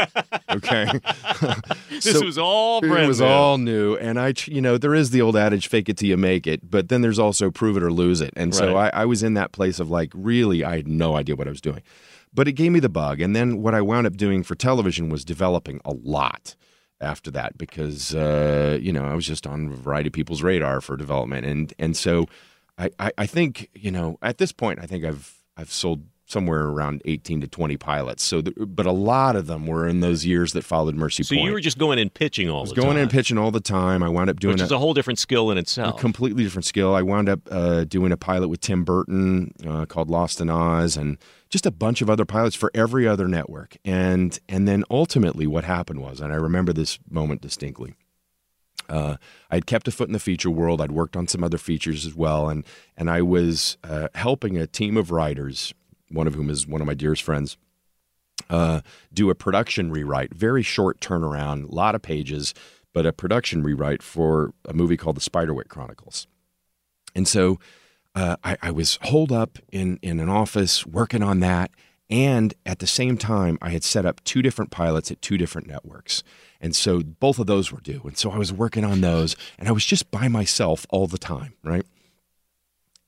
S2: okay,
S1: This
S2: So
S1: was all brand
S2: it was
S1: new.
S2: all new, and I, you know, there is the old adage, "Fake it till you make it," but then there's also "Prove it or lose it," and so I, I was in that place of like, really, I had no idea what I was doing, but it gave me the bug, and then what I wound up doing for television was developing a lot after that because uh, you know I was just on a variety of people's radar for development, and and so I, I, I think you know at this point I think I've I've sold somewhere around 18 to 20 pilots so the, but a lot of them were in those years that followed Mercy
S1: So
S2: Point.
S1: you were just going and pitching all
S2: I was
S1: the
S2: going
S1: time,
S2: in pitching all the time. I wound up doing
S1: which
S2: a,
S1: is a whole different skill in itself.
S2: a
S1: itself.
S2: completely different skill. I wound up uh, doing a pilot with Tim Burton uh, called Lost in Oz, and just a bunch of other pilots for every other network. And and then ultimately, what happened was, and I remember this moment distinctly. Uh, I'd kept a foot in the feature world. I'd worked on some other features as well, and and I was uh, helping a team of writers, one of whom is one of my dearest friends, uh, do a production rewrite. Very short turnaround, a lot of pages, but a production rewrite for a movie called The Spiderwick Chronicles. And so uh, I, I was holed up in, in an office working on that. And at the same time, I had set up two different pilots at two different networks. And so both of those were due. And so I was working on those, and I was just by myself all the time, right?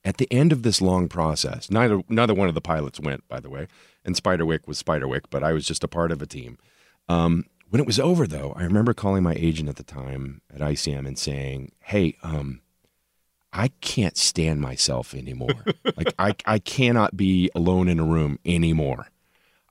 S2: At the end of this long process, neither neither one of the pilots went, by the way, and Spiderwick was Spiderwick, but I was just a part of a team. Um, when it was over, though, I remember calling my agent at the time at ICM and saying, "Hey, um, I can't stand myself anymore. like I, I cannot be alone in a room anymore.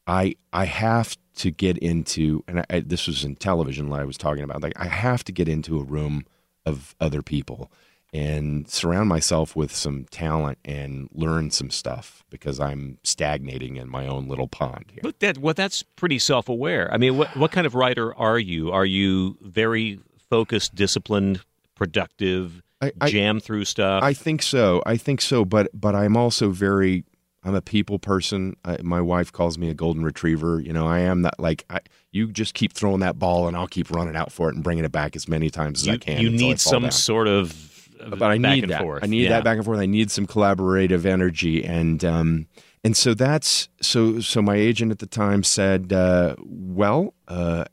S2: I, I have to get into, and I, I, this was in television. I was talking about, like I have to get into a room of other people and surround myself with some talent and learn some stuff because I'm stagnating in my own little pond here.
S1: But that well, that's pretty self-aware. I mean, what what kind of writer are you? Are you very focused, disciplined, productive,
S2: I, I,
S1: jam through stuff?
S2: I think so. I think so. But but I'm also very. I'm a people person. I, my wife calls me a golden retriever. You know, I am that. Like, I, you just keep throwing that ball, and I'll keep running out for it and bringing it back as many times as
S1: you,
S2: I can.
S1: you need some
S2: down.
S1: sort of
S2: but I
S1: back
S2: need
S1: and
S2: that.
S1: forth.
S2: I need
S1: Yeah.
S2: that back and forth. I need some collaborative energy, and um, and so that's so. So my agent at the time said, uh, "Well, uh,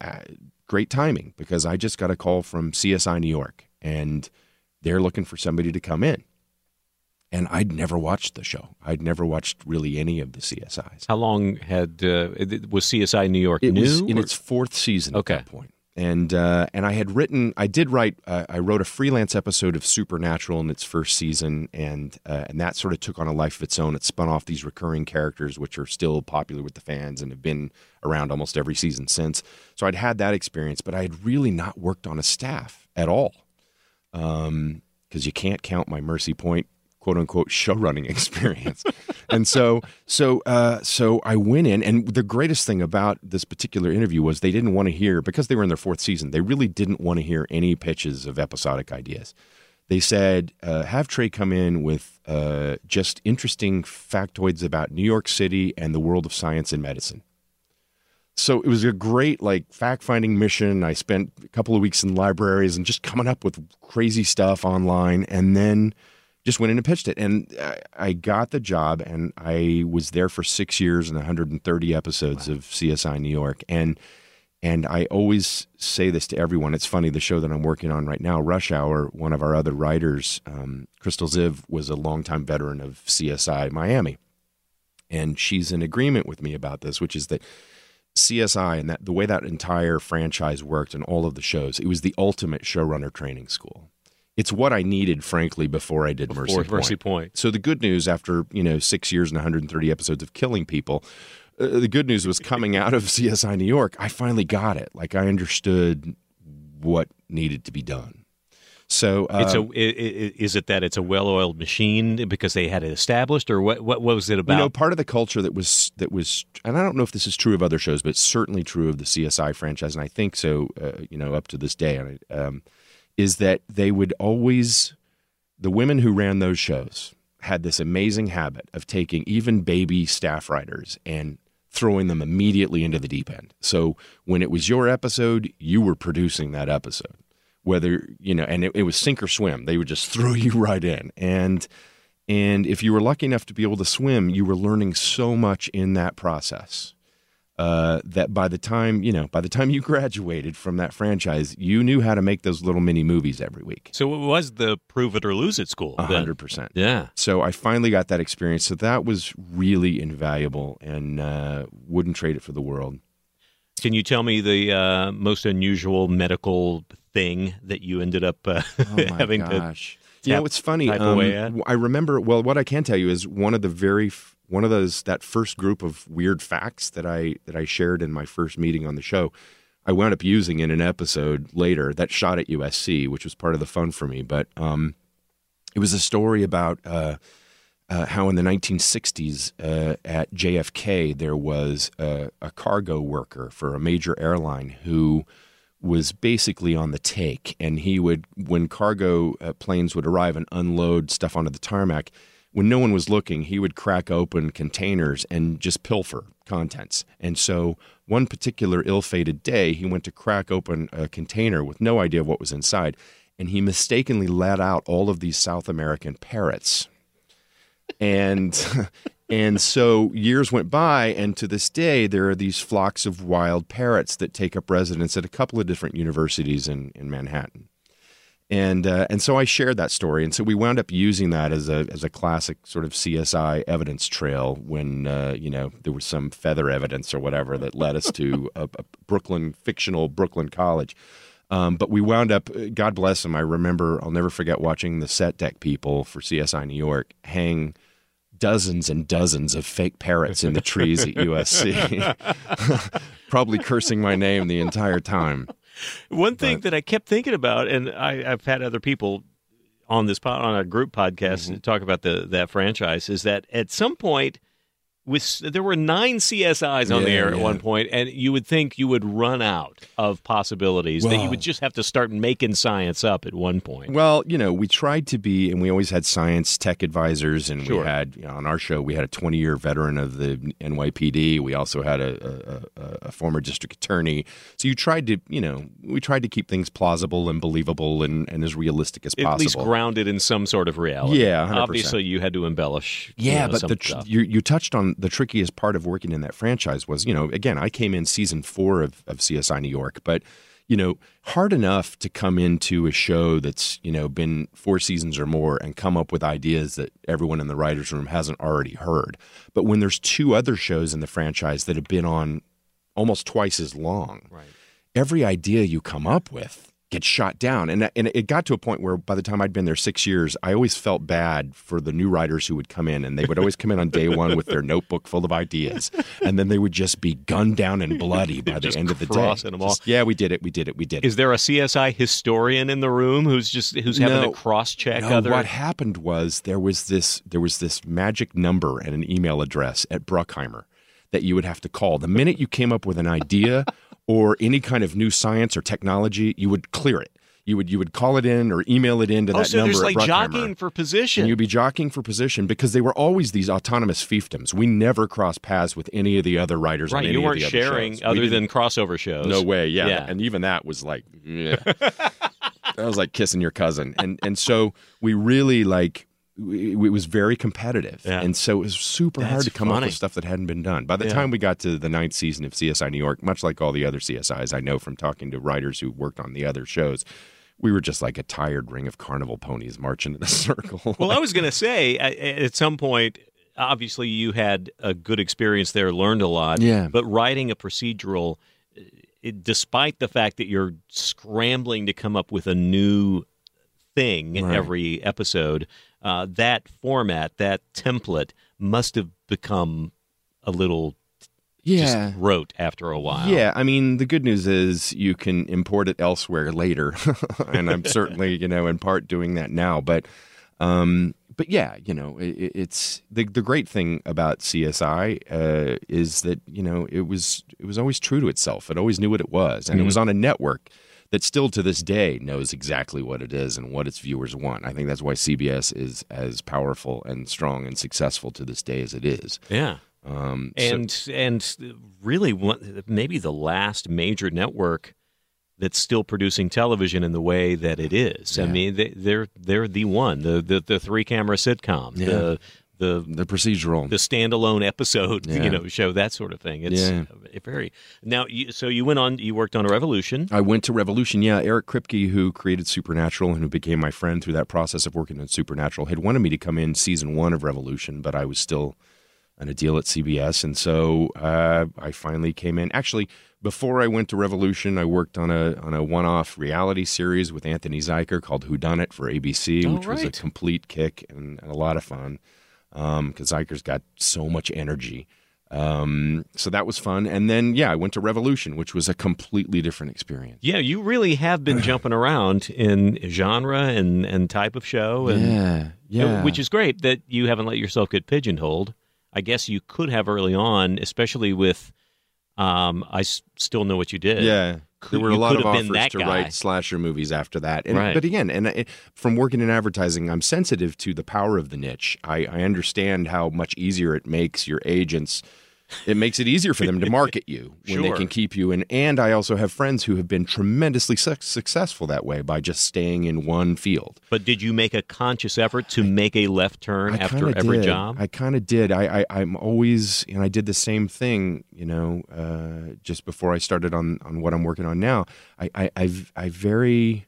S2: great timing because I just got a call from CSI New York, and they're looking for somebody to come in." And I'd never watched the show. I'd never watched really any of the CSIs.
S1: How long had uh, it- was CSI New York
S2: It
S1: new?
S2: was in
S1: or-
S2: its fourth season
S1: Okay.
S2: at that point. And uh, and I had written, I did write, uh, I wrote a freelance episode of Supernatural in its first season, and uh, and that sort of took on a life of its own. It spun off these recurring characters, which are still popular with the fans and have been around almost every season since. So I'd had that experience, but I had really not worked on a staff at all, because you can't count my Mercy Point quote unquote show running experience. and so so uh, so I went in and the greatest thing about this particular interview was they didn't want to hear because they were in their fourth season, they really didn't want to hear any pitches of episodic ideas. They said, uh, have Trey come in with uh, just interesting factoids about New York City and the world of science and medicine. So it was a great like fact finding mission. I spent a couple of weeks in libraries and just coming up with crazy stuff online, and then just went in and pitched it. And I, got the job, and I was there for six years and 130 episodes of CSI New York. And and I always say this to everyone. It's funny. The show that I'm working on right now, Rush Hour, one of our other writers, um, Crystal Ziv, was a longtime veteran of CSI Miami, and she's in agreement with me about this, which is that CSI and that the way that entire franchise worked and all of the shows, it was the ultimate showrunner training school. It's what I needed, frankly, before I did Mercy Point.
S1: Mercy Point.
S2: So the good news after you know six years and 130 episodes of killing people, uh, the good news was coming out of CSI New York. I finally got it. Like I understood what needed to be done. So uh,
S1: it's a i- i- is it that it's a well-oiled machine because they had it established, or what? What, what was it about?
S2: You know, part of the culture that was that was, and I don't know if this is true of other shows, but certainly true of the CSI franchise, and I think so. Uh, you know, up to this day, um, is that they would always, the women who ran those shows had this amazing habit of taking even baby staff writers and throwing them immediately into the deep end. So when it was your episode, you were producing that episode. Whether you know, and it, it was sink or swim. They would just throw you right in, and and if you were lucky enough to be able to swim, you were learning so much in that process uh, that by the time you know, by the time you graduated from that franchise, you knew how to make those little mini movies every week.
S1: so it was the prove it or lose it school.
S2: A hundred percent.
S1: Yeah.
S2: So I finally got that experience. So that was really invaluable, and uh, wouldn't trade it for the world.
S1: Can you tell me the uh, most unusual medical thing that you ended up uh,
S2: Oh my
S1: having to?
S2: gosh! you know, it's funny. um. I remember. Well, what I can tell you is one of the very one of those that first group of weird facts that I that I shared in my first meeting on the show. I wound up using in an episode later that shot at USC, which was part of the fun for me. But um, it was a story about uh, uh, how in the 1960s uh, at JFK there was a, a cargo worker for a major airline who was basically on the take, and he would when cargo uh, planes would arrive and unload stuff onto the tarmac. When no one was looking, he would crack open containers and just pilfer contents. And so, one particular ill fated day, he went to crack open a container with no idea what was inside, and he mistakenly let out all of these South American parrots and and so years went by and to this day there are these flocks of wild parrots that take up residence at a couple of different universities in, in manhattan and uh, and so I shared that story, and so we wound up using that as a as a classic sort of CSI evidence trail when uh, you know there was some feather evidence or whatever that led us to a, a Brooklyn fictional Brooklyn college. Um, but we wound up, God bless them. I remember, I'll never forget watching the set deck people for CSI New York hang dozens and dozens of fake parrots in the trees at USC, probably cursing my name the entire time.
S1: One thing that I kept thinking about, and I, I've had other people on this pod, on a group podcast
S2: Mm-hmm.
S1: talk about the that franchise, is that at some point. With, there were nine CSIs on the air at
S2: yeah.
S1: one point, and you would think you would run out of possibilities. that you would just have to start making science up at one point.
S2: Well, you know, we tried to be, and we always had science tech advisors, and
S1: Sure.
S2: we had you know, on our show we had a 20 year veteran of the NYPD. We also had a, a, a, former district attorney. So you tried to, you know, we tried to keep things plausible and believable and, and as realistic as
S1: at
S2: possible.
S1: At least grounded in some sort of reality.
S2: Yeah, 100%.
S1: obviously you had to embellish. you
S2: Yeah,
S1: know,
S2: but the you you touched on the trickiest part of working in that franchise was you know again I came in season four of, of CSI New York, but you know hard enough to come into a show that's you know been four seasons or more and come up with ideas that everyone in the writers room hasn't already heard. But when there's two other shows in the franchise that have been on almost twice as long,
S1: right.
S2: every idea you come up with gets shot down. And, and it got to a point where by the time I'd been there six years, I always felt bad for the new writers who would come in and they would always come in on day one with their notebook full of ideas. And then they would just be gunned down and bloody by the end of the day. Just, yeah, we did it. We did it. We did it.
S1: Is there a CSI historian in the room who's just who's having
S2: No.
S1: to cross check
S2: No,
S1: other?
S2: what happened was there was this there was this magic number and an email address at Bruckheimer that you would have to call. The minute you came up with an idea or any kind of new science or technology, you would clear it. You would you would call it in or email it in to
S1: oh,
S2: that
S1: so
S2: number
S1: there's like
S2: at
S1: jockeying for position.
S2: and you'd be jockeying for position because they were always these autonomous fiefdoms. We never crossed paths with any of the other writers. on
S1: right,
S2: any
S1: you weren't
S2: the other
S1: sharing
S2: shows. We
S1: other than crossover shows.
S2: no way, yeah.
S1: Yeah.
S2: And even that was like, yeah. that was like kissing your cousin. And and so we really like we- it was very competitive,
S1: Yeah.
S2: and so it was super hard to come up with stuff that hadn't been done. By the
S1: Yeah.
S2: time we got to the ninth season of CSI New York, much like all the other CSIs I know from talking to writers who worked on the other shows, we were just like a tired ring of carnival ponies marching in a circle.
S1: Well, I was going to say at some point, obviously you had a good experience there, learned a lot.
S2: Yeah.
S1: But writing a procedural, uh, it, despite the fact that you're scrambling to come up with a new thing
S2: Right.
S1: every episode, uh, that format, that template, must have become a little
S2: Yeah.
S1: just rote after a while.
S2: Yeah, I mean, the good news is you can import it elsewhere later, and I'm certainly, you know, in part doing that now. But, um, but yeah, you know, it, it's the the great thing about CSI uh, is that you know it was it was always true to itself. It always knew what it was, and it was on a network that still to this day knows exactly what it is and what its viewers want. I think that's why CBS is as powerful and strong and successful to this day as it is.
S1: Yeah.
S2: Um, so-
S1: and and really one, maybe the last major network that's still producing television in the way that it is. I mean, they, they're they're the one the the, the three camera sitcom
S2: Yeah.
S1: the the
S2: the procedural.
S1: the standalone episode
S2: Yeah.
S1: you know show that sort of thing. It's
S2: Yeah.
S1: uh, very now. You, so you went on. You worked on a Revolution.
S2: I went to Revolution. Yeah, Eric Kripke, who created Supernatural and who became my friend through that process of working on Supernatural, had wanted me to come in season one of Revolution, but I was still on a deal at CBS, and so uh, I finally came in. Actually, before I went to Revolution, I worked on a on a one off reality series with Anthony Zuiker called Who Done It for ABC,
S1: Oh,
S2: which was a complete kick and, and a lot of fun because Zuiker's got so much energy. Um, so that was fun. And then, yeah, I went to Revolution, which was a completely different experience.
S1: Yeah, you really have been jumping around in genre and and type of show, and
S2: yeah, yeah.
S1: which is great that you haven't let yourself get pigeonholed. I guess you could have early on, especially with. Um, I s- still know what you did.
S2: yeah.
S1: Could-
S2: there were a lot of offers to
S1: guy.
S2: write slasher movies after that. And,
S1: Right.
S2: But again, and I, from working in advertising, I'm sensitive to the power of the niche. I, I understand how much easier it makes your agents. It makes it easier for them to market you when they can keep you. And and I also have friends who have been tremendously su- successful that way by just staying in one field.
S1: But did you make a conscious effort to make a left turn
S2: I
S1: after every
S2: did.
S1: job?
S2: I kind of did. I, I I'm always and I did the same thing. You know, uh, just before I started on on what I'm working on now. I I I've, I very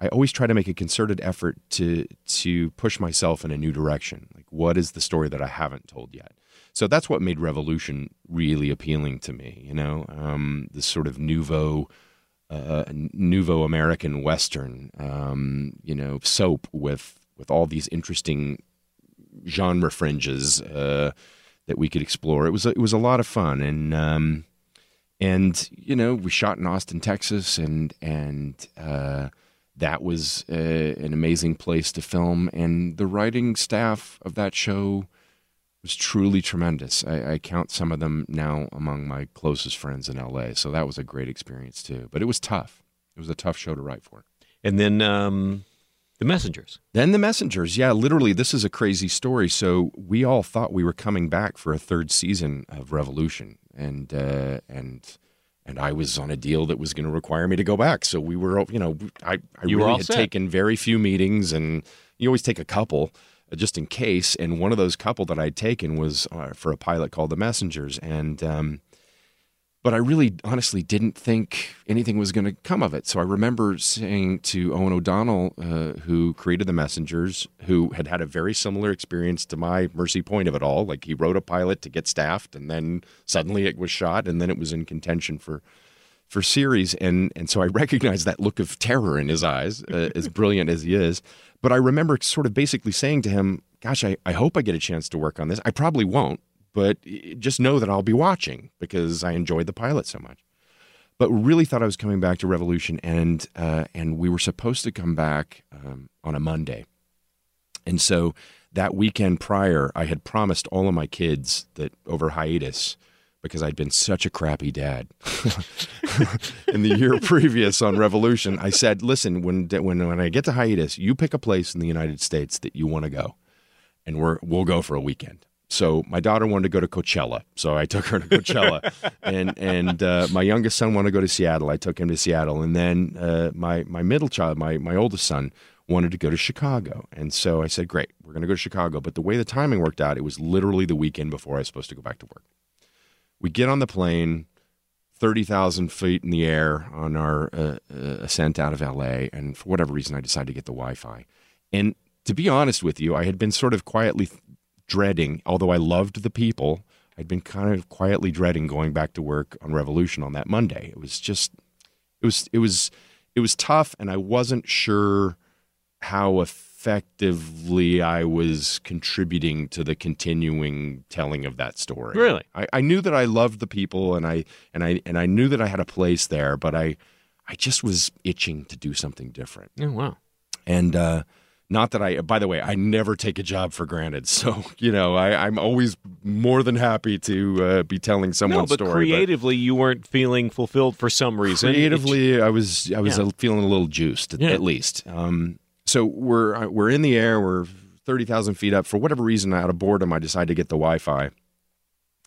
S2: I always try to make a concerted effort to to push myself in a new direction. Like, what is the story that I haven't told yet? So that's what made Revolution really appealing to me. You know, um, this sort of nouveau. Uh, nouveau American Western, um, you know, soap with with all these interesting genre fringes uh, that we could explore. It was a, it was a lot of fun, and um, and you know we shot in Austin, Texas, and and uh, that was uh, an amazing place to film. And the writing staff of that show was truly tremendous. I, I count some of them now among my closest friends in LA. So that was a great experience too. But it was tough. It was a tough show to write for.
S1: and then um, the messengers.
S2: Then the messengers, yeah, literally, this is a crazy story. So we all thought we were coming back for a third season of Revolution, and uh, and and I was on a deal that was going to require me to go back. So we were, you know, I, I
S1: You
S2: really had
S1: set.
S2: taken very few meetings, and you always take a couple just in case. And one of those couple that I'd taken was uh, for a pilot called The Messengers, and. Um, but I really honestly didn't think anything was going to come of it. So I remember saying to Eoghan O'Donnell, uh, who created The Messengers, who had had a very similar experience to my Mercy Point of it all. Like he wrote a pilot to get staffed, and then suddenly it was shot, and then it was in contention for for series. And and so I recognized that look of terror in his eyes, uh, as brilliant as he is. But I remember sort of basically saying to him, "Gosh, I, I hope I get a chance to work on this. I probably won't." But just know that I'll be watching because I enjoyed the pilot so much but really thought I was coming back to Revolution, and uh, and we were supposed to come back um, on a Monday, and so that weekend prior, I had promised all of my kids that over hiatus, because I'd been such a crappy dad in the year previous on Revolution, I said, "Listen, when when when I get to hiatus, you pick a place in the United States that you want to go, and we're we'll go for a weekend." So my daughter wanted to go to Coachella, so I took her to Coachella, and and uh, my youngest son wanted to go to Seattle. I took him to Seattle, and then uh, my my middle child, my my oldest son, wanted to go to Chicago, and so I said, "Great, we're going to go to Chicago." But the way the timing worked out, it was literally the weekend before I was supposed to go back to work. We get on the plane, thirty thousand feet in the air on our uh, uh, ascent out of LA, and for whatever reason, I decided to get the Wi-Fi. And to be honest with you, I had been sort of quietly dreading, although I loved the people, I'd been kind of quietly dreading going back to work on Revolution on that Monday. It was just, it was, it was, it was tough, and I wasn't sure how effectively I was contributing to the continuing telling of that story.
S1: Really?
S2: I, I knew that I loved the people and I and I and I knew that I had a place there, but I I just was itching to do something different.
S1: Oh, wow.
S2: And uh not that I, by the way, I never take a job for granted. So, you know, I, I'm always more than happy to uh, be telling
S1: No,
S2: someone's
S1: but
S2: story.
S1: creatively, you weren't feeling fulfilled for some reason.
S2: creatively, I was, I was
S1: Yeah.
S2: feeling a little juiced at,
S1: Yeah.
S2: at least. Um, so we're, uh, we're in the air. We're 30,000 feet up. For whatever reason, out of boredom, I decide to get the Wi Fi.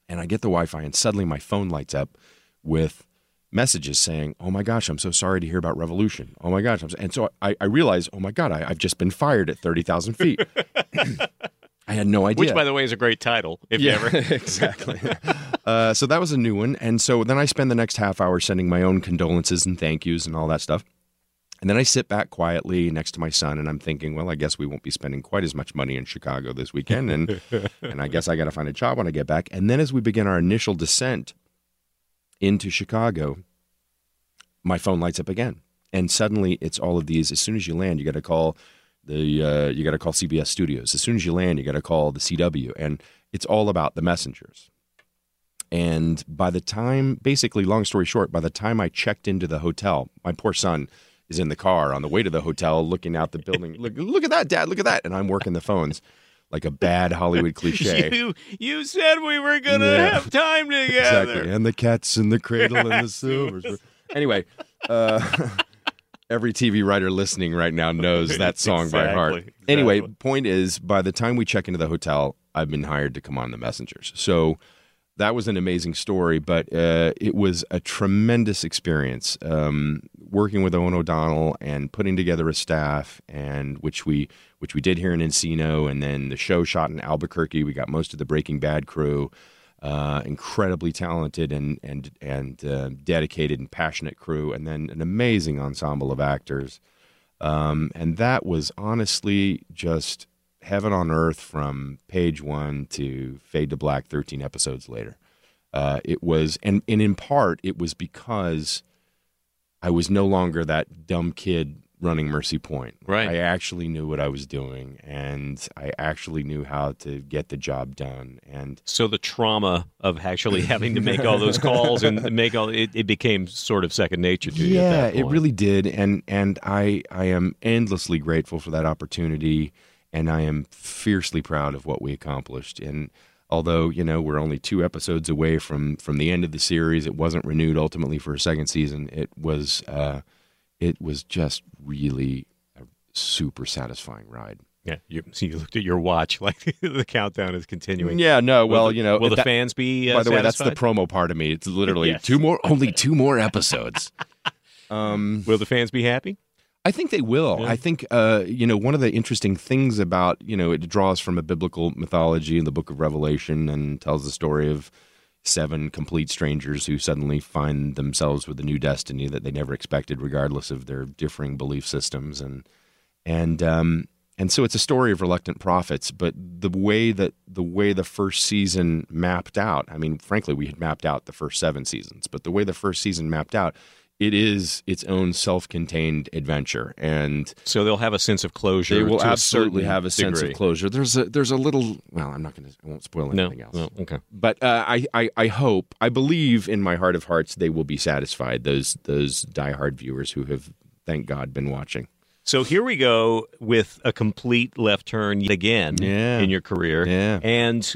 S2: And I get the Wi Fi, and suddenly my phone lights up with messages saying, Oh my gosh, I'm so sorry to hear about Revolution. Oh my gosh. I'm so, and so I, I realize, Oh my God, I, I've just been fired at 30,000 feet. I had no idea.
S1: Which, by the way, is a great title. If you ever.
S2: exactly. uh, so that was a new one, and so then I spend the next half hour sending my own condolences and thank yous and all that stuff, and then I sit back quietly next to my son, and I'm thinking, well, I guess we won't be spending quite as much money in Chicago this weekend, and and I guess I got to find a job when I get back, and then as we begin our initial descent into Chicago, my phone lights up again, and suddenly it's all of these. As soon as you land, you got to call the uh, you got to call CBS Studios. As soon as you land, you got to call the CW, and it's all about the messengers. And by the time, basically, long story short, by the time I checked into the hotel, my poor son is in the car on the way to the hotel, looking out the building. look, look at that, Dad! Look at that! And I'm working the phones like a bad Hollywood cliche.
S1: You you said we were gonna
S2: Yeah.
S1: have time together.
S2: Exactly. And the cats in the cradle and the silvers. Anyway, uh, every TV writer listening right now knows that song by heart.
S1: Exactly,
S2: Anyway, point is, by the time we check into the hotel, I've been hired to come on the messengers. So that was an amazing story, but uh, it was a tremendous experience um, working with Eoghan O'Donnell and putting together a staff, and which we which we did here in Encino, and then the show shot in Albuquerque. We got most of the Breaking Bad crew, uh, incredibly talented and and and uh, dedicated and passionate crew, and then an amazing ensemble of actors. Um, and that was honestly just heaven on earth from page one to fade to black 13 episodes later. Uh, it was, and, and in part, it was because I was no longer that dumb kid running Mercy Point.
S1: Right.
S2: I actually knew what I was doing, and I actually knew how to get the job done. And
S1: So the trauma of actually having to make all those calls and make all it, it became sort of second nature to you.
S2: yeah it really did and and i i am endlessly grateful for that opportunity and i am fiercely proud of what we accomplished and although you know we're only two episodes away from from the end of the series it wasn't renewed ultimately for a second season it was uh it was just really a super satisfying ride
S1: Yeah, you, so you looked at your watch like the countdown is continuing.
S2: yeah no well
S1: the-
S2: you know
S1: will the
S2: that-
S1: fans be? Uh,
S2: by the way that's the promo part of me it's literally
S1: Yes.
S2: two more only two more episodes um
S1: will the fans be happy?
S2: I think they will.
S1: Yeah.
S2: I think uh, you know one of the interesting things about you know it draws from a biblical mythology in the Book of Revelation and tells the story of seven complete strangers who suddenly find themselves with a new destiny that they never expected, regardless of their differing belief systems and and um, and so it's a story of reluctant prophets. But the way that the way the first season mapped out, I mean, frankly, we had mapped out the first seven seasons, but the way the first season mapped out. It is its own self-contained adventure, and
S1: So they'll have a sense of closure.
S2: they will absolutely have a sense of closure. There's a there's a little well, I'm not going to I won't spoil
S1: No,
S2: anything else.
S1: no, okay.
S2: But uh, I, I I hope I believe in my heart of hearts they will be satisfied. Those those diehard viewers who have thank God been watching.
S1: So here we go with a complete left turn again
S2: Yeah.
S1: in your career.
S2: Yeah.
S1: And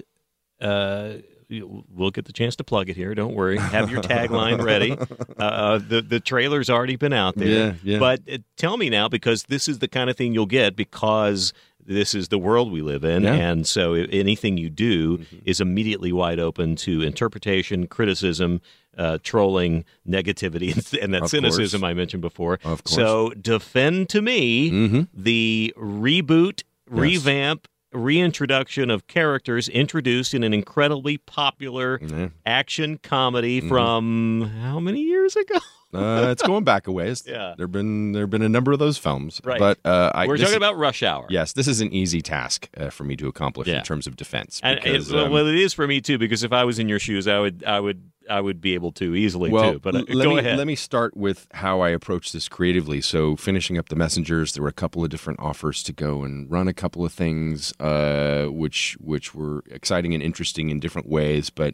S1: uh, we'll get the chance to plug it here. Don't worry. Have your tagline ready. Uh, the the trailer's already been out there.
S2: Yeah, yeah.
S1: But uh, tell me now, because this is the kind of thing you'll get because this is the world we live in,
S2: Yeah. Mm-hmm.
S1: and so anything you do is immediately wide open to interpretation, criticism. Uh, trolling, negativity, and, that
S2: Of
S1: cynicism
S2: course.
S1: I mentioned before.
S2: Of course.
S1: So, defend to me
S2: Mm-hmm.
S1: the reboot, revamp, reintroduction of characters introduced in an incredibly popular action comedy
S2: Mm-hmm.
S1: from how many years ago?
S2: Uh, it's going back a ways.
S1: Yeah.
S2: There've been there've been a number of those films.
S1: Right.
S2: But uh, I,
S1: We're talking
S2: is-
S1: about Rush Hour.
S2: Yes, this is an easy task uh, for me to accomplish
S1: Yeah.
S2: in terms of defense.
S1: And
S2: because,
S1: it, well,
S2: um,
S1: well, it is for me too because if I was in your shoes, I would, I would, I would be able to easily
S2: well,
S1: too. But uh,
S2: let
S1: go
S2: me,
S1: ahead.
S2: Let me start with how I approached this creatively. So, finishing up the messengers, there were a couple of different offers to go and run a couple of things, uh, which which were exciting and interesting in different ways, but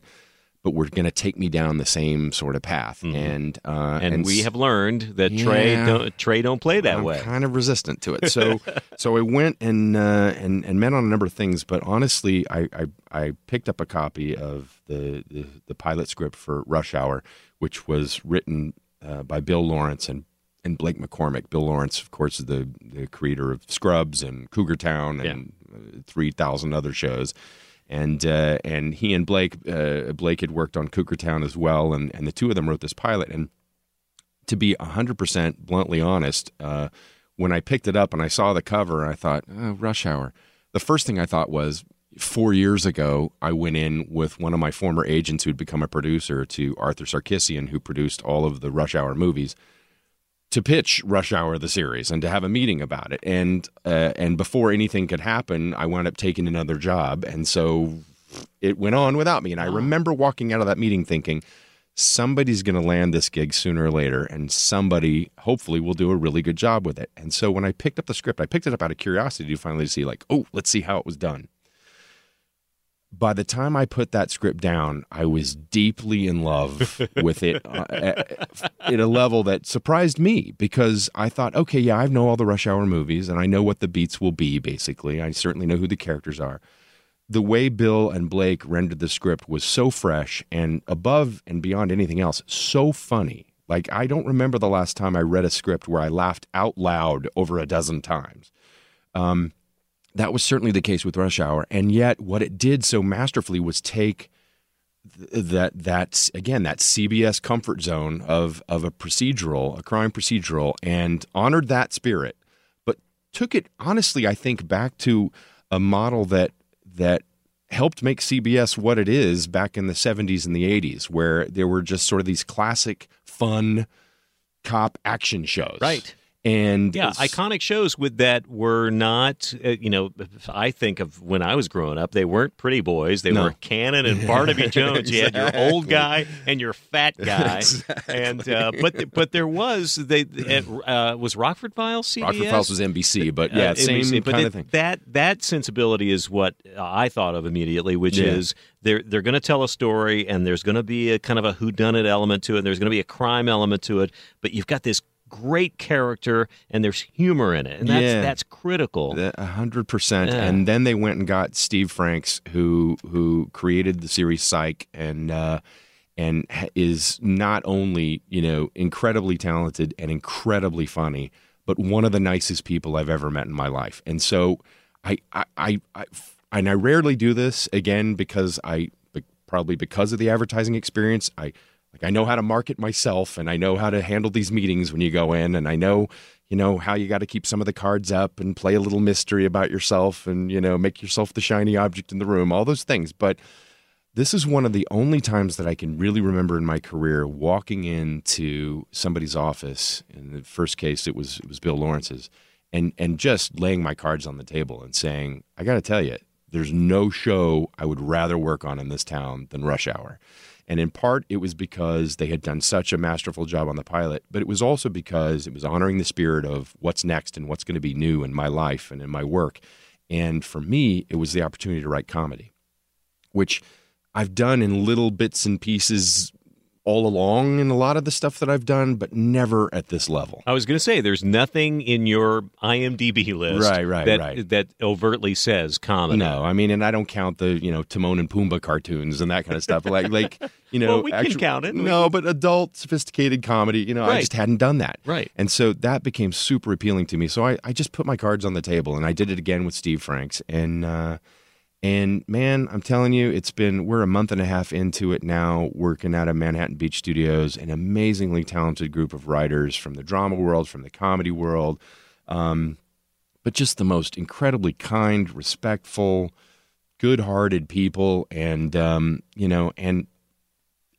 S2: but were going to take me down the same sort of path.
S1: Mhm.
S2: And uh,
S1: and, we have learned that Trey don't, Trey don't play that
S2: I'm
S1: way.
S2: kind of resistant to it. So so I went and uh, and and met on a number of things, but honestly, I I, I picked up a copy of the, the the pilot script for Rush Hour, which was written uh, by Bill Lawrence and and Blake McCormick. Bill Lawrence, of course, is the the creator of Scrubs and Cougar Town and uh, three thousand other shows. And uh, and he and Blake uh, Blake had worked on Cougar Town as well, and, and the two of them wrote this pilot. And to be 100% bluntly honest, uh, when I picked it up and I saw the cover, I thought, oh, Rush Hour. The first thing I thought was, four years ago, I went in with one of my former agents who'd become a producer to Arthur Sarkissian, who produced all of the Rush Hour movies, to pitch Rush Hour the series and to have a meeting about it. And uh, and before anything could happen, I wound up taking another job, and so it went on without me. And I remember walking out of that meeting thinking, somebody's going to land this gig sooner or later, and somebody hopefully will do a really good job with it. And so when I picked up the script, I picked it up out of curiosity to finally see, like, oh, let's see how it was done. By the time I put that script down, I was deeply in love with it uh, at, at a level that surprised me because I thought, okay, yeah, I know all the Rush Hour movies and I know what the beats will be, basically. I certainly know who the characters are the way Bill and Blake rendered the script was so fresh and above and beyond anything else, so funny. Like, I don't remember the last time I read a script where I laughed out loud over a dozen times. Um, that was certainly the case with Rush Hour. And yet, what it did so masterfully was take th- that that again that CBS comfort zone of of a procedural, a crime procedural, and honored that spirit, but took it honestly, I think, back to a model that that helped make CBS what it is back in the 70s and the 80s, where there were just sort of these classic, fun cop action shows.
S1: Right.
S2: And
S1: Yeah, iconic shows with that were not, uh, you know, I think of when I was growing up, they weren't pretty boys. They
S2: No.
S1: were Cannon and Barnaby Jones. You had your old guy and your fat guy,
S2: Exactly.
S1: and uh, but but there was they uh, was Rockford Files CBS.
S2: Rockford Files was NBC, but
S1: Uh,
S2: yeah, same
S1: NBC,
S2: kind
S1: it-
S2: of thing.
S1: That that sensibility is what I thought of immediately, which
S2: Yeah.
S1: is they're they're going to tell a story, and there's going to be a kind of a whodunit element to it. And there's going to be a crime element to it, but you've got this great character, and there's humor in it, and that's
S2: Yeah.
S1: that's critical.
S2: A hundred percent. And then they went and got Steve Franks, who who created the series Psych, and uh, and is not only you know incredibly talented and incredibly funny, but one of the nicest people I've ever met in my life. And so I I I, I and I rarely do this again because I probably because of the advertising experience I. Like I know how to market myself and I know how to handle these meetings when you go in and I know you know how you got to keep some of the cards up and play a little mystery about yourself and you know make yourself the shiny object in the room all those things. But this is one of the only times that I can really remember in my career walking into somebody's office in the first case it was it was Bill Lawrence's and and just laying my cards on the table and saying I got to tell you there's no show I would rather work on in this town than Rush Hour and in part, it was because they had done such a masterful job on the pilot, but it was also because it was honoring the spirit of what's next and what's going to be new in my life and in my work. And for me, it was the opportunity to write comedy, which I've done in little bits and pieces all along in a lot of the stuff that I've done, but never at this level.
S1: I was going to say, there's nothing in your IMDb list,
S2: Right, right,
S1: that
S2: right.
S1: that overtly says comedy.
S2: No, I mean, and I don't count the you know Timon and Pumbaa cartoons and that kind of stuff. Like, like you know,
S1: Well, we can count it.
S2: No, but adult, sophisticated comedy. You know, I just hadn't done that.
S1: Right.
S2: And so that became super appealing to me. So I, I just put my cards on the table, and I did it again with Steve Franks. And uh, and man, I'm telling you, it's been we're a month and a half into it now, working out of Manhattan Beach Studios, an amazingly talented group of writers from the drama world, from the comedy world. Um, but just the most incredibly kind, respectful, good-hearted people, and um, you know, and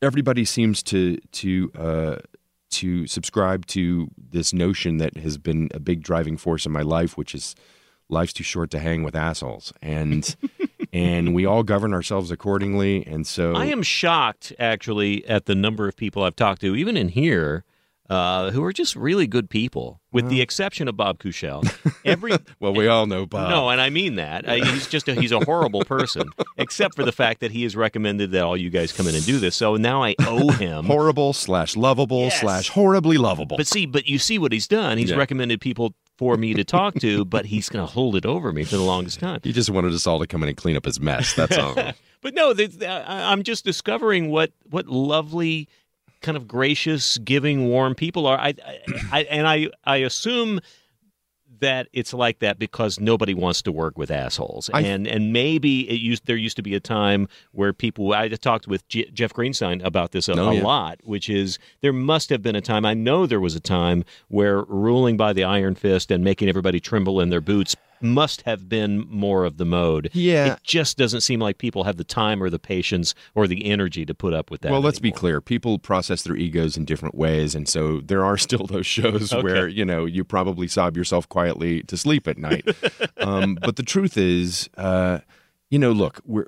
S2: everybody seems to to uh, to subscribe to this notion that has been a big driving force in my life, which is life's too short to hang with assholes, and and we all govern ourselves accordingly. And so
S1: I am shocked, actually, at the number of people I've talked to, even in here, uh, who are just really good people, with the exception of Bob Kushell. Every
S2: well, we all know Bob.
S1: no, and I mean that Uh, he's just a, he's a horrible person, except for the fact that he has recommended that all you guys come in and do this. So now I owe him.
S2: horrible slash lovable
S1: Yes.
S2: slash horribly lovable.
S1: But see, but you see what he's done. He's
S2: Yeah.
S1: recommended people for me to talk to, but he's going to hold it over me for the longest time.
S2: he just wanted us all to come in and clean up his mess. That's all.
S1: But no, the, the- I- I'm just discovering what what lovely, kind of gracious, giving, warm people are. I, I, I and I I assume that it's like that because nobody wants to work with assholes,
S2: I-
S1: and and maybe it used there used to be a time where people. I talked with J- Jeff Greenstein about this a,
S2: Oh,
S1: a
S2: yeah.
S1: lot, which is there must have been a time. I know there was a time where ruling by the iron fist and making everybody tremble in their boots must have been more of the mode.
S2: Yeah.
S1: It just doesn't seem like people have the time or the patience or the energy to put up with that.
S2: well, let's be clear. People process their egos in different ways, and so there are still those shows
S1: Okay.
S2: where you know you probably sob yourself quietly to sleep at night. um, but the truth is, uh, you know, look, we're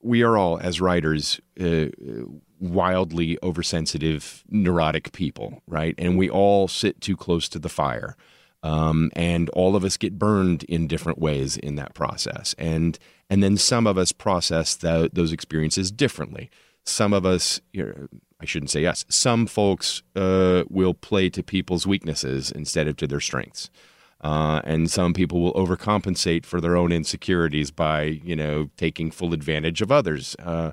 S2: we are all as writers. Uh, wildly oversensitive neurotic people right and we all sit too close to the fire um, and all of us get burned in different ways in that process. And and then some of us process tho- those experiences differently. Some of us you know, i shouldn't say yes some folks uh, will play to people's weaknesses instead of to their strengths. Uh, and some people will overcompensate for their own insecurities by you know taking full advantage of others. Uh,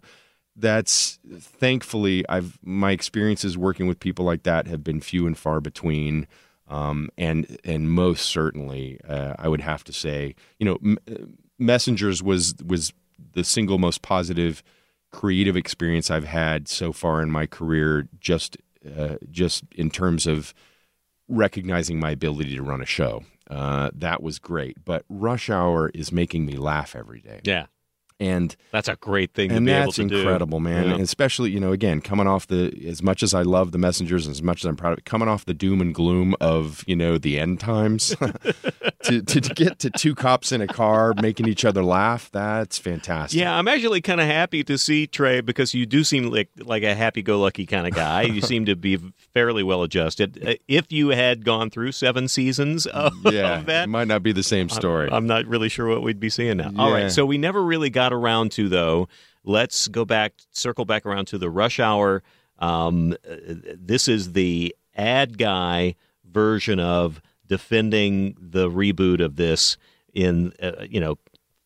S2: that's thankfully i've my experiences working with people like that have been few and far between um, and and most certainly uh, i would have to say you know m- uh, messengers was was the single most positive creative experience i've had so far in my career just uh, just in terms of recognizing my ability to run a show. Uh, that was great. But rush hour is making me laugh every day.
S1: Yeah,
S2: and
S1: that's a great thing to
S2: and
S1: be able
S2: that's
S1: to do.
S2: incredible, man.
S1: Yeah.
S2: Especially, you know, again, coming off the as much as I love the messengers, and as much as I'm proud of it, coming off the doom and gloom of you know the end times, to, to to get to two cops in a car making each other laugh, that's fantastic.
S1: Yeah, I'm actually kind of happy to see Trey because you do seem like like a happy-go-lucky kind of guy. you seem to be fairly well adjusted. Uh, If you had gone through seven seasons of,
S2: yeah.
S1: of that,
S2: it might not be the same story.
S1: I'm not really sure what we'd be seeing now. All
S2: Yeah.
S1: right, so we never really got around to though. Let's go back, circle back around to the rush hour. Um, uh, this is the ad guy version of defending the reboot of this in uh, you know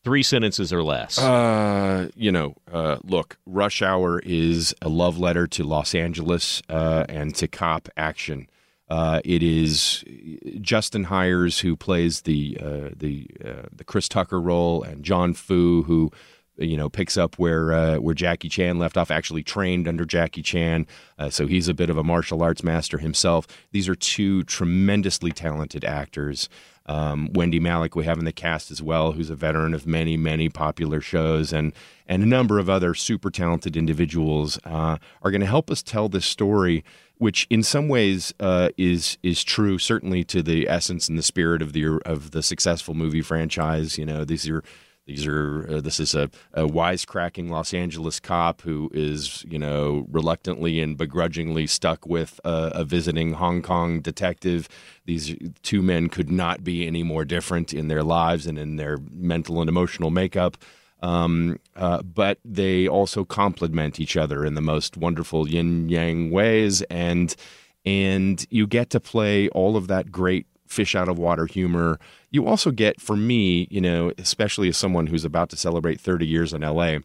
S1: three sentences or less.
S2: Uh, you know, uh, look, Rush Hour is a love letter to Los Angeles uh, and to cop action. Uh, it is Justin Hires who plays the uh, the uh, the Chris Tucker role, and Jon Foo who you know picks up where uh, where Jackie Chan left off. Actually trained under Jackie Chan, uh, so he's a bit of a martial arts master himself. These are two tremendously talented actors. Um, Wendy Malick we have in the cast as well, who's a veteran of many, many popular shows, and and a number of other super talented individuals uh, are going to help us tell this story, which in some ways uh, is is true, certainly to the essence and the spirit of the of the successful movie franchise. You know, these are these are uh, this is a, a wisecracking Los Angeles cop who is you know reluctantly and begrudgingly stuck with a, a visiting Hong Kong detective. These two men could not be any more different in their lives and in their mental and emotional makeup. Um, uh, but they also complement each other in the most wonderful yin yang ways, and and you get to play all of that great fish out of water humor. You also get, for me, you know, especially as someone who's about to celebrate 30 years in LA,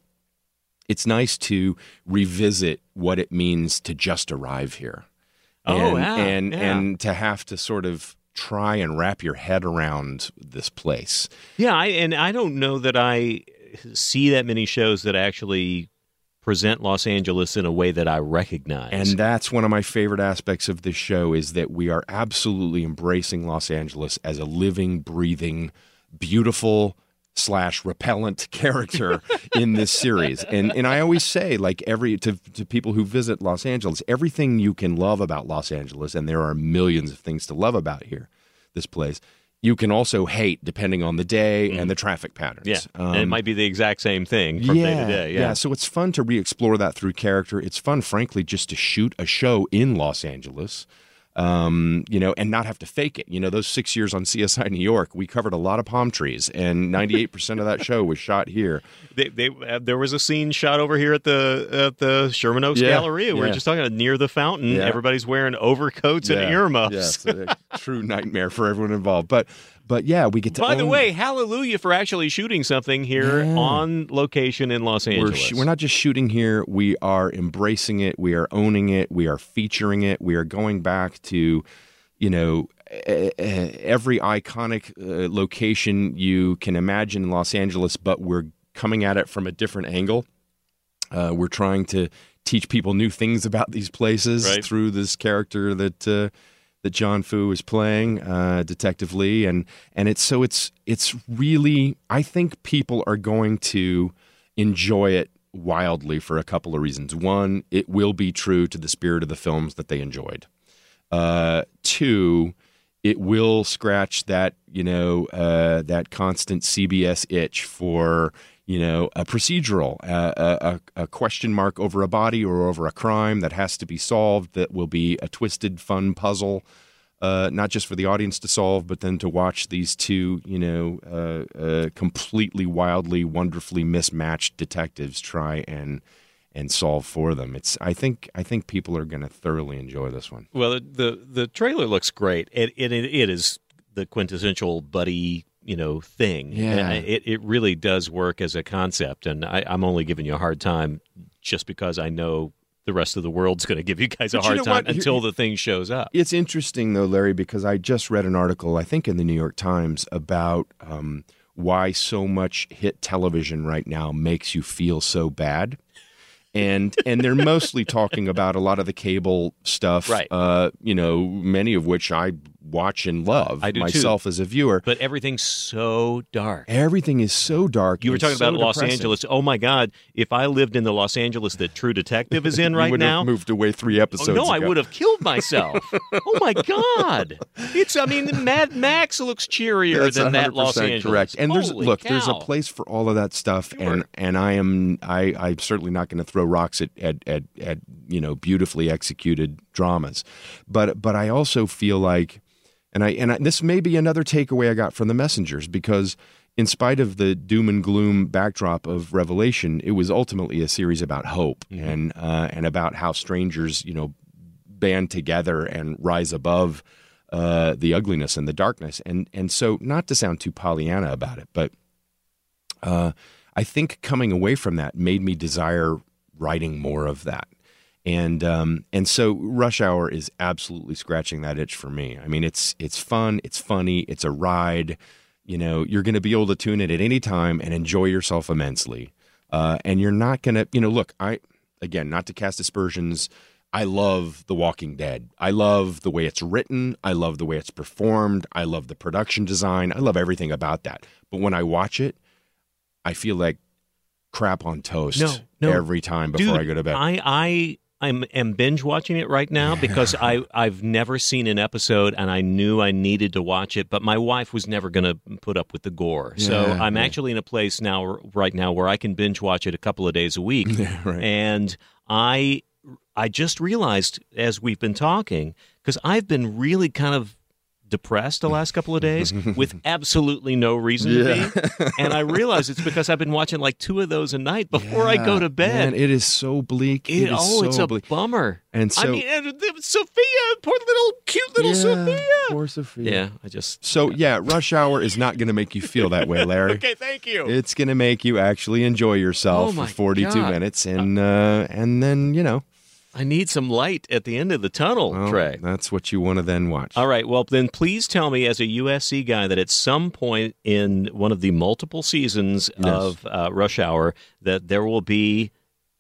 S2: it's nice to revisit what it means to just arrive here.
S1: Oh,
S2: and,
S1: yeah,
S2: and
S1: yeah.
S2: and to have to sort of try and wrap your head around this place.
S1: Yeah, I, and I don't know that I see that many shows that actually present Los Angeles in a way that I recognize.
S2: And that's one of my favorite aspects of this show is that we are absolutely embracing Los Angeles as a living, breathing, beautiful slash repellent character in this series. And and I always say, like every to to people who visit Los Angeles, everything you can love about Los Angeles, and there are millions of things to love about here, this place, you can also hate depending on the day and the traffic patterns.
S1: Yeah, and it
S2: Um,
S1: might be the exact same thing from day to day. Yeah.
S2: so it's fun to re-explore that through character. It's fun, frankly, just to shoot a show in Los Angeles, um, you know, and not have to fake it. You know, those six years on CSI New York, we covered a lot of palm trees, and ninety-eight percent of that show was shot here.
S1: They, they, uh, there was a scene shot over here at the at the Sherman Oaks
S2: Yeah,
S1: Galleria. We were
S2: yeah.
S1: just talking about near the fountain.
S2: Yeah.
S1: Everybody's wearing overcoats and earmuffs.
S2: Yes, a true nightmare for everyone involved. But, but yeah, we get to.
S1: By the way, hallelujah for actually shooting something here
S2: Yeah.
S1: on location in Los
S2: we're
S1: Angeles.
S2: sh- we're not just shooting here. We are embracing it. We are owning it. We are featuring it. We are going back to, you know, every iconic uh, location you can imagine in Los Angeles, but we're coming at it from a different angle. Uh, we're trying to teach people new things about these places
S1: Right.
S2: through this character that uh, that Jon Foo is playing, uh, Detective Lee, and and it's so it's it's really I think people are going to enjoy it wildly for a couple of reasons. One, it will be true to the spirit of the films that they enjoyed. Uh, two, it will scratch that you know uh, that constant CBS itch for you know a procedural, uh, a, a, a question mark over a body or over a crime that has to be solved. That will be a twisted, fun puzzle. Uh, not just for the audience to solve, but then to watch these two, you know, uh, uh, completely, wildly, wonderfully mismatched detectives try and and solve for them. It's. I think. I think people are going to thoroughly enjoy this one.
S1: Well, the, the the trailer looks great. It it it is the quintessential buddy you know thing.
S2: Yeah.
S1: And it it really does work as a concept, and I, I'm only giving you a hard time just because I know the rest of the world's going to give you guys a
S2: But you
S1: hard
S2: know
S1: time
S2: what?
S1: Until the thing shows up.
S2: It's interesting though, Larry, because I just read an article, I think in the New York Times, about um, why so much hit television right now makes you feel so bad. And and they're mostly talking about a lot of the cable stuff,
S1: Right.
S2: Uh, you know, many of which I watch and love
S1: I do too.
S2: myself as a viewer.
S1: But everything's so dark.
S2: Everything is so dark.
S1: You were talking
S2: so
S1: about Los
S2: depressing.
S1: Angeles. Oh my God! If I lived in the Los Angeles that True Detective is in right now,
S2: have moved away three
S1: oh,
S2: episodes.
S1: no, I would have killed myself. oh my God! It's I mean, Mad Max looks cheerier
S2: That's
S1: than that Los
S2: 100%
S1: Angeles.
S2: Correct. And there's
S1: Holy
S2: look, there's a place for all of that stuff,
S1: Sure.
S2: and and I am I I'm certainly not going to throw rocks at, at at at you know beautifully executed dramas, but but I also feel like, and I and I, this may be another takeaway I got from the messengers because. In spite of the doom and gloom backdrop of Revelation, it was ultimately a series about hope
S1: Mm-hmm.
S2: and uh, and about how strangers, you know, band together and rise above uh, the ugliness and the darkness. And and so, not to sound too Pollyanna about it, but uh, I think coming away from that made me desire writing more of that. And um, and so, Rush Hour is absolutely scratching that itch for me. I mean, it's it's fun, it's funny, it's a ride. You know, you're going to be able to tune it at any time and enjoy yourself immensely. Uh, and you're not going to, you know, look, I again, not to cast aspersions. I love The Walking Dead. I love the way it's written. I love the way it's performed. I love the production design. I love everything about that. But when I watch it, I feel like crap on toast
S1: No, no.
S2: every time before
S1: Dude,
S2: I go to bed.
S1: I I I'm am binge watching it right now because I I've never seen an episode and I knew I needed to watch it, but my wife was never going to put up with the gore. so I'm
S2: yeah.
S1: actually in a place now right now where I can binge watch it a couple of days a week.
S2: right.
S1: And I I just realized as we've been talking because I've been really kind of depressed the last couple of days with absolutely no reason to be. And I realize it's because I've been watching like two of those a night before I go to bed.
S2: Man, it is so bleak.
S1: It,
S2: it is
S1: oh,
S2: so
S1: it's a
S2: bleak.
S1: bummer.
S2: And so,
S1: I mean, and, Sophia, poor little, cute little
S2: yeah,
S1: Sophia.
S2: Poor Sophia.
S1: Yeah, I just.
S2: So yeah, Rush Hour is not going to make you feel that way, Larry.
S1: Okay, thank you.
S2: It's going to make you actually enjoy yourself
S1: Oh,
S2: for 42
S1: God.
S2: minutes, and uh, and then you know,
S1: I need some light at the end of the tunnel,
S2: well,
S1: Trey.
S2: that's what you want to then watch.
S1: All right. Well, then please tell me, as a USC guy, that at some point in one of the multiple seasons
S2: Yes.
S1: of uh, Rush Hour, that there will be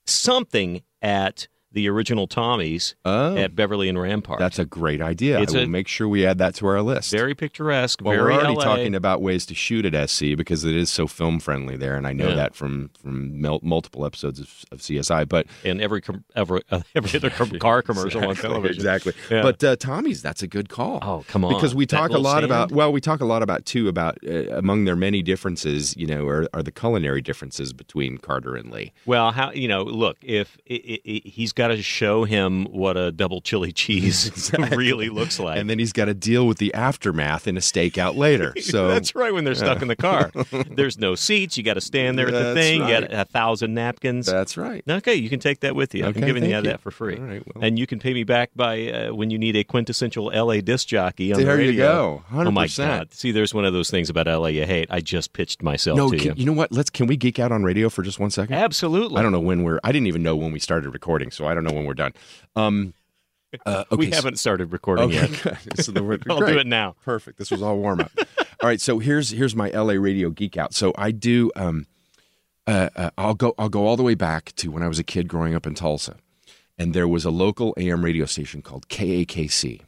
S1: something at the original Tommy's
S2: Oh,
S1: at Beverly and Rampart.
S2: that's a great idea.
S1: It's
S2: I will
S1: a-
S2: make sure we add that to our list.
S1: very picturesque.
S2: well,
S1: very
S2: we're already
S1: LA.
S2: talking about ways to shoot at SC because it is so film friendly there, and I know
S1: Yeah.
S2: that from from mul- multiple episodes of, of CSI. But
S1: and every com- every, uh, every other com- car commercial on
S2: Exactly,
S1: television.
S2: exactly.
S1: Yeah.
S2: But uh, Tommy's, that's a good call.
S1: Oh, come on.
S2: because we
S1: That
S2: talk a lot about well we talk a lot about too about uh, among their many differences you know are, are the culinary differences between carter and lee
S1: Well, how you know? Look, if i i i he's got to show him what a double chili cheese really looks like,
S2: and then he's got to deal with the aftermath in a stakeout later so
S1: that's right. When they're stuck in the car, there's no seats. You got to stand there at the thing. You got a thousand napkins.
S2: that's right
S1: Okay, you can take that with you.
S2: Okay,
S1: I'm giving you
S2: you.
S1: that for free.
S2: Right, well.
S1: and you can pay me back by uh, when you need a quintessential LA disc jockey on
S2: there
S1: the
S2: you
S1: radio.
S2: go 100%
S1: Oh my God! See, there's one of those things about LA you hate. I just pitched myself
S2: no
S1: to
S2: can,
S1: you.
S2: you know what let's can we geek out on radio for just one second
S1: Absolutely.
S2: i don't know when we're i didn't even know when we started recording so i don't know when we're done um uh, okay
S1: we haven't started recording
S2: okay
S1: yet.
S2: so the,
S1: I'll
S2: great.
S1: do it now.
S2: Perfect. This was all warm up. all right, so here's here's my LA radio geek out. So I do um uh, uh I'll go I'll go all the way back to when I was a kid growing up in Tulsa. And there was a local AM radio station called KAKC.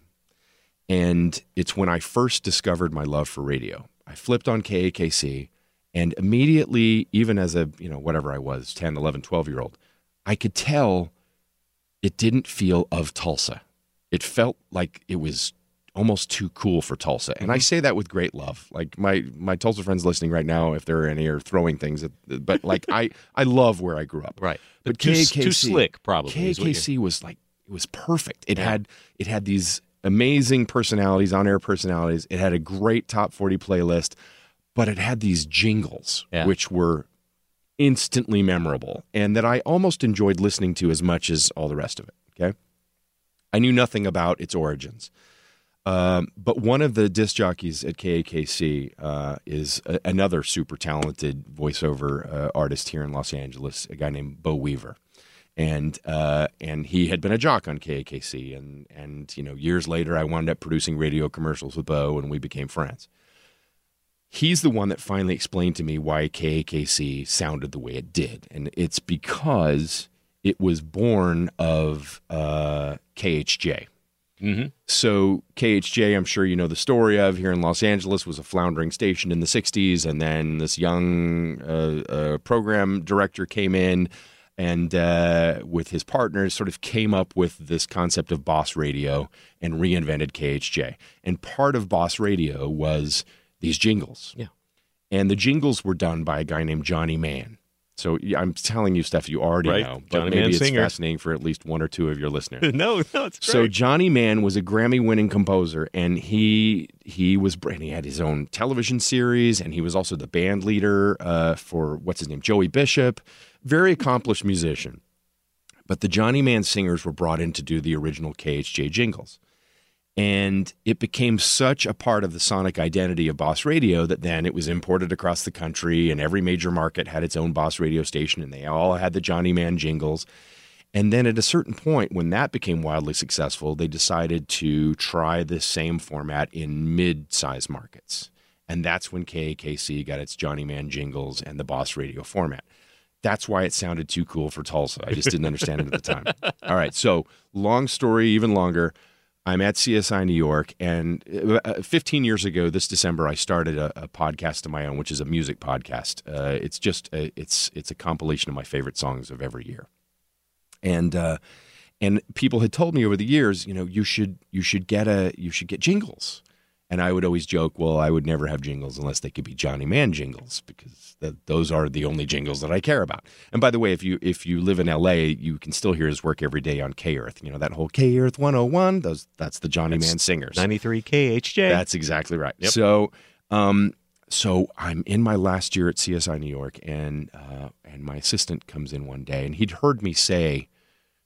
S2: And it's when I first discovered my love for radio. I flipped on KAKC and immediately even as a, you know, whatever I was, 10, 11, 12 year old, I could tell it didn't feel of Tulsa. It felt like it was almost too cool for Tulsa. And I mm-hmm. say that with great love. Like my my Tulsa friends listening right now, if there are any, are throwing things. At, but like I I love where I grew up.
S1: Right.
S2: But
S1: too,
S2: KKC,
S1: too slick, probably. is what you're-
S2: KKC was like it was perfect. It
S1: Yeah.
S2: had it had these amazing personalities, on air personalities. It had a great top forty playlist, but it had these jingles
S1: Yeah.
S2: which were instantly memorable and that I almost enjoyed listening to as much as all the rest of it. Okay. I knew nothing about its origins. Um, but one of the disc jockeys at KAKC uh, is a, another super talented voiceover uh, artist here in Los Angeles, a guy named Bo Weaver, and uh, and he had been a jock on KAKC, and and you know years later I wound up producing radio commercials with Bo, and we became friends. He's the one that finally explained to me why KAKC sounded the way it did, and it's because it was born of uh, KHJ.
S1: Mhm.
S2: So KHJ, I'm sure you know the story of here in Los Angeles, was a floundering station in the '60s, and then this young uh, uh, program director came in, and uh, with his partners, sort of came up with this concept of Boss Radio and reinvented KHJ. And part of Boss Radio was these jingles.
S1: Yeah.
S2: And the jingles were done by a guy named Johnny Mann. So I'm telling you stuff you already
S1: Right.
S2: know, but
S1: Johnny
S2: maybe it's
S1: singer.
S2: fascinating for at least one or two of your listeners.
S1: no, no, it's great.
S2: So Johnny Mann was a Grammy-winning composer, and he he was and he had his own television series, and he was also the band leader uh, for what's his name, Joey Bishop, very accomplished musician. But the Johnny Mann singers were brought in to do the original KHJ jingles, and it became such a part of the sonic identity of Boss Radio that then it was imported across the country, and every major market had its own Boss Radio station, and they all had the Johnny Mann jingles. And then at a certain point, when that became wildly successful, they decided to try this same format in mid sized markets. And that's when KAKC got its Johnny Mann jingles and the Boss Radio format. That's why it sounded too cool for Tulsa. I just didn't understand it at the time. All right. So, long story, even longer. I'm at CSI New York, and uh, 15 years ago, this December, I started a, a podcast of my own, which is a music podcast. Uh, it's just a, it's it's a compilation of my favorite songs of every year and uh, and people had told me over the years, you know, you should you should get a you should get jingles, and I would always joke, well, I would never have jingles unless they could be Johnny Mann jingles because th- those are the only jingles that I care about. And by the way, if you if you live in L.A., you can still hear his work every day on K Earth. You know that whole K Earth 101. Those that's the Johnny Mann singers.
S1: 93 KHJ.
S2: That's exactly right.
S1: Yep.
S2: So, um, so I'm in my last year at CSI New York, and uh, and my assistant comes in one day, and he'd heard me say,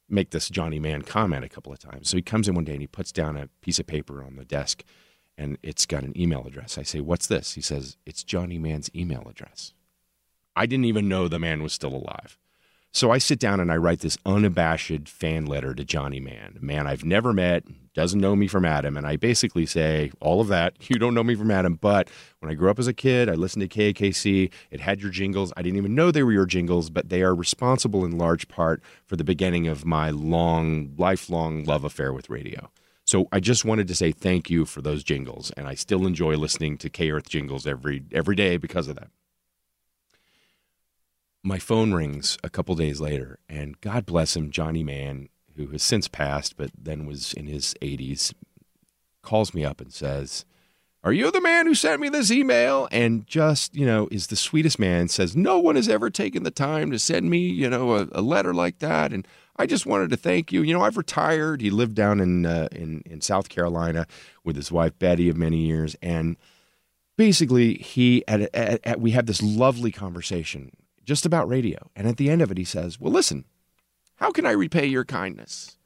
S2: make this Johnny Mann comment a couple of times. So he comes in one day and he puts down a piece of paper on the desk, and it's got an email address. I say, "What's this?" He says, "It's Johnny Mann's email address." I didn't even know the man was still alive. So I sit down and I write this unabashed fan letter to Johnny Mann, a man I've never met, doesn't know me from Adam. And I basically say all of that. You don't know me from Adam, but when I grew up as a kid, I listened to KAKC. It had your jingles. I didn't even know they were your jingles, but they are responsible in large part for the beginning of my long, lifelong love affair with radio. So I just wanted to say thank you for those jingles, and I still enjoy listening to K Earth jingles every every day because of that my phone rings a couple days later, and God bless him, Johnny Mann, who has since passed, but then was in his 80s, calls me up and says, Are you the man who sent me this email? And just, you know, is the sweetest man, says, No one has ever taken the time to send me, you know, a, a letter like that. And I just wanted to thank you. You know, I've retired. He lived down in, uh, in, in South Carolina with his wife, Betty, of many years. And basically, he, at, at, at, we had this lovely conversation just about radio. And at the end of it, he says, Well, listen, how can I repay your kindness?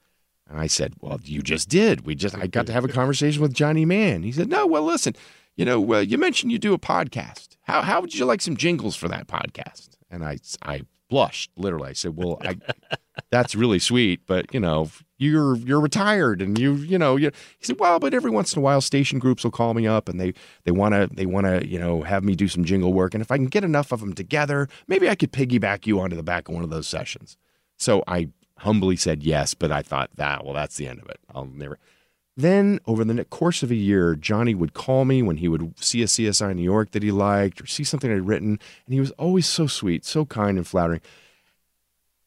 S2: And I said, Well, you just did. We just, I got to have a conversation with Johnny Mann. He said, No, well, listen, you know, uh, you mentioned you do a podcast. How, how would you like some jingles for that podcast? And I, I blushed literally. I said, Well, I, that's really sweet, but you know, you're you're retired and you you know you he said well but every once in a while station groups will call me up and they they want to they want to you know have me do some jingle work. And if I can get enough of them together maybe I could piggyback you onto the back of one of those sessions. So I humbly said yes but I thought that well that's the end of it. I'll never then over the course of a year Johnny would call me when he would see a CSI in New York that he liked or see something I'd written and he was always so sweet so kind and flattering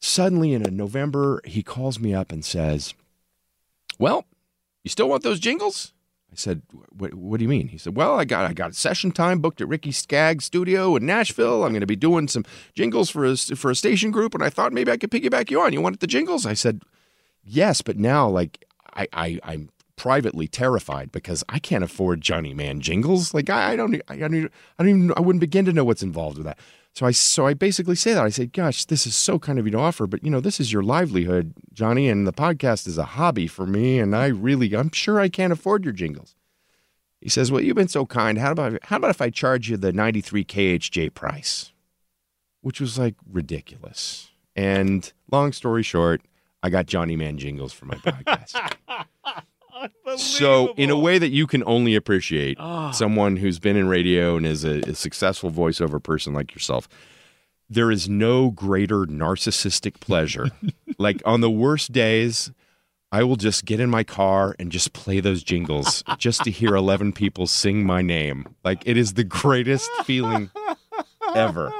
S2: Suddenly in November, he calls me up and says, Well, you still want those jingles? I said, what, what, do you mean? He said, Well, I got I got session time booked at Ricky Skaggs' studio in Nashville. I'm going to be doing some jingles for a, for a station group, and I thought maybe I could piggyback you on. You wanted the jingles? I said, Yes, but now like I, I I'm privately terrified because I can't afford Johnny Mann jingles. Like I, I don't I don't I don't even I wouldn't begin to know what's involved with that. So I so I basically say that I say, "Gosh, this is so kind of you to offer, but you know, this is your livelihood, Johnny, and the podcast is a hobby for me, and I really, I'm sure I can't afford your jingles." He says, "Well, you've been so kind. How about how about if I charge you the 93 KHJ price?" Which was like ridiculous. And long story short, I got Johnny Mann jingles for my podcast. So, in a way that you can only appreciate, oh. someone who's been in radio and is a, a successful voiceover person like yourself, there is no greater narcissistic pleasure. like on the worst days, I will just get in my car and just play those jingles just to hear 11 people sing my name. Like it is the greatest feeling ever.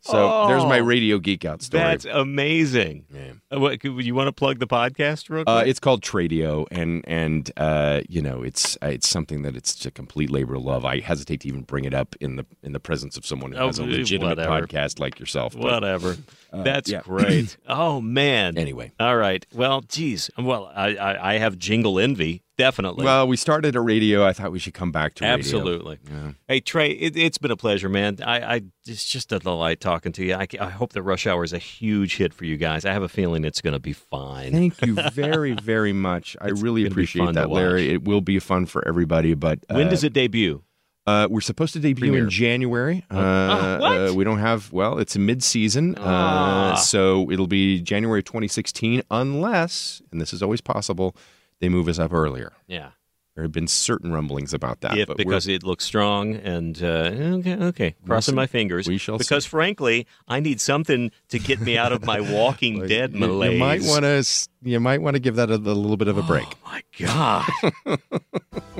S2: So oh, there's my oh, radio geek out story.
S1: That's amazing. Yeah. Uh, what you want to plug the podcast real
S2: uh, quick? Uh, it's called Tradio, and and uh, you know it's uh, it's something that it's a complete labor of love. I hesitate to even bring it up in the in the presence of someone who oh, has a legitimate whatever. podcast like yourself.
S1: But, whatever. Uh, That's yeah. great. oh man.
S2: Anyway.
S1: All right. Well, geez. Well, I I, I have jingle envy Definitely.
S2: Well, we started a radio. I thought we should come back to
S1: radio. Absolutely. Yeah. Hey, Trey, it, has been a pleasure, man. I, I, it's just a delight talking to you. I, I hope the Rush Hour is a huge hit for you guys. I have a feeling it's going to be fine.
S2: Thank you very, very much. I really appreciate that, Larry. It will be fun for everybody. But
S1: uh, when does it debut?
S2: Uh, we're supposed to debut Premiere. in January. Uh,
S1: uh, what?
S2: Uh, we don't have, well, it's a mid season. Uh, ah. so it'll be January 2016, unless, and this is always possible, they move us up earlier.
S1: Yeah.
S2: There have been certain rumblings about that.
S1: If, because it looks strong and uh, okay, okay, crossing we'll my fingers.
S2: We shall
S1: because
S2: see.
S1: frankly, I need something to get me out of my Walking Dead malaise.
S2: You might want to. You might want to give that a, a, little bit of a break.
S1: Oh my god!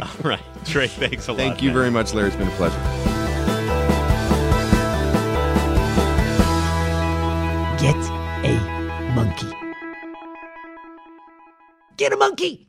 S1: All right, Trey. Thanks a
S2: lot. Thank you
S1: man.
S2: very much, Larry. It's been a pleasure.
S3: Get a monkey. Get a monkey.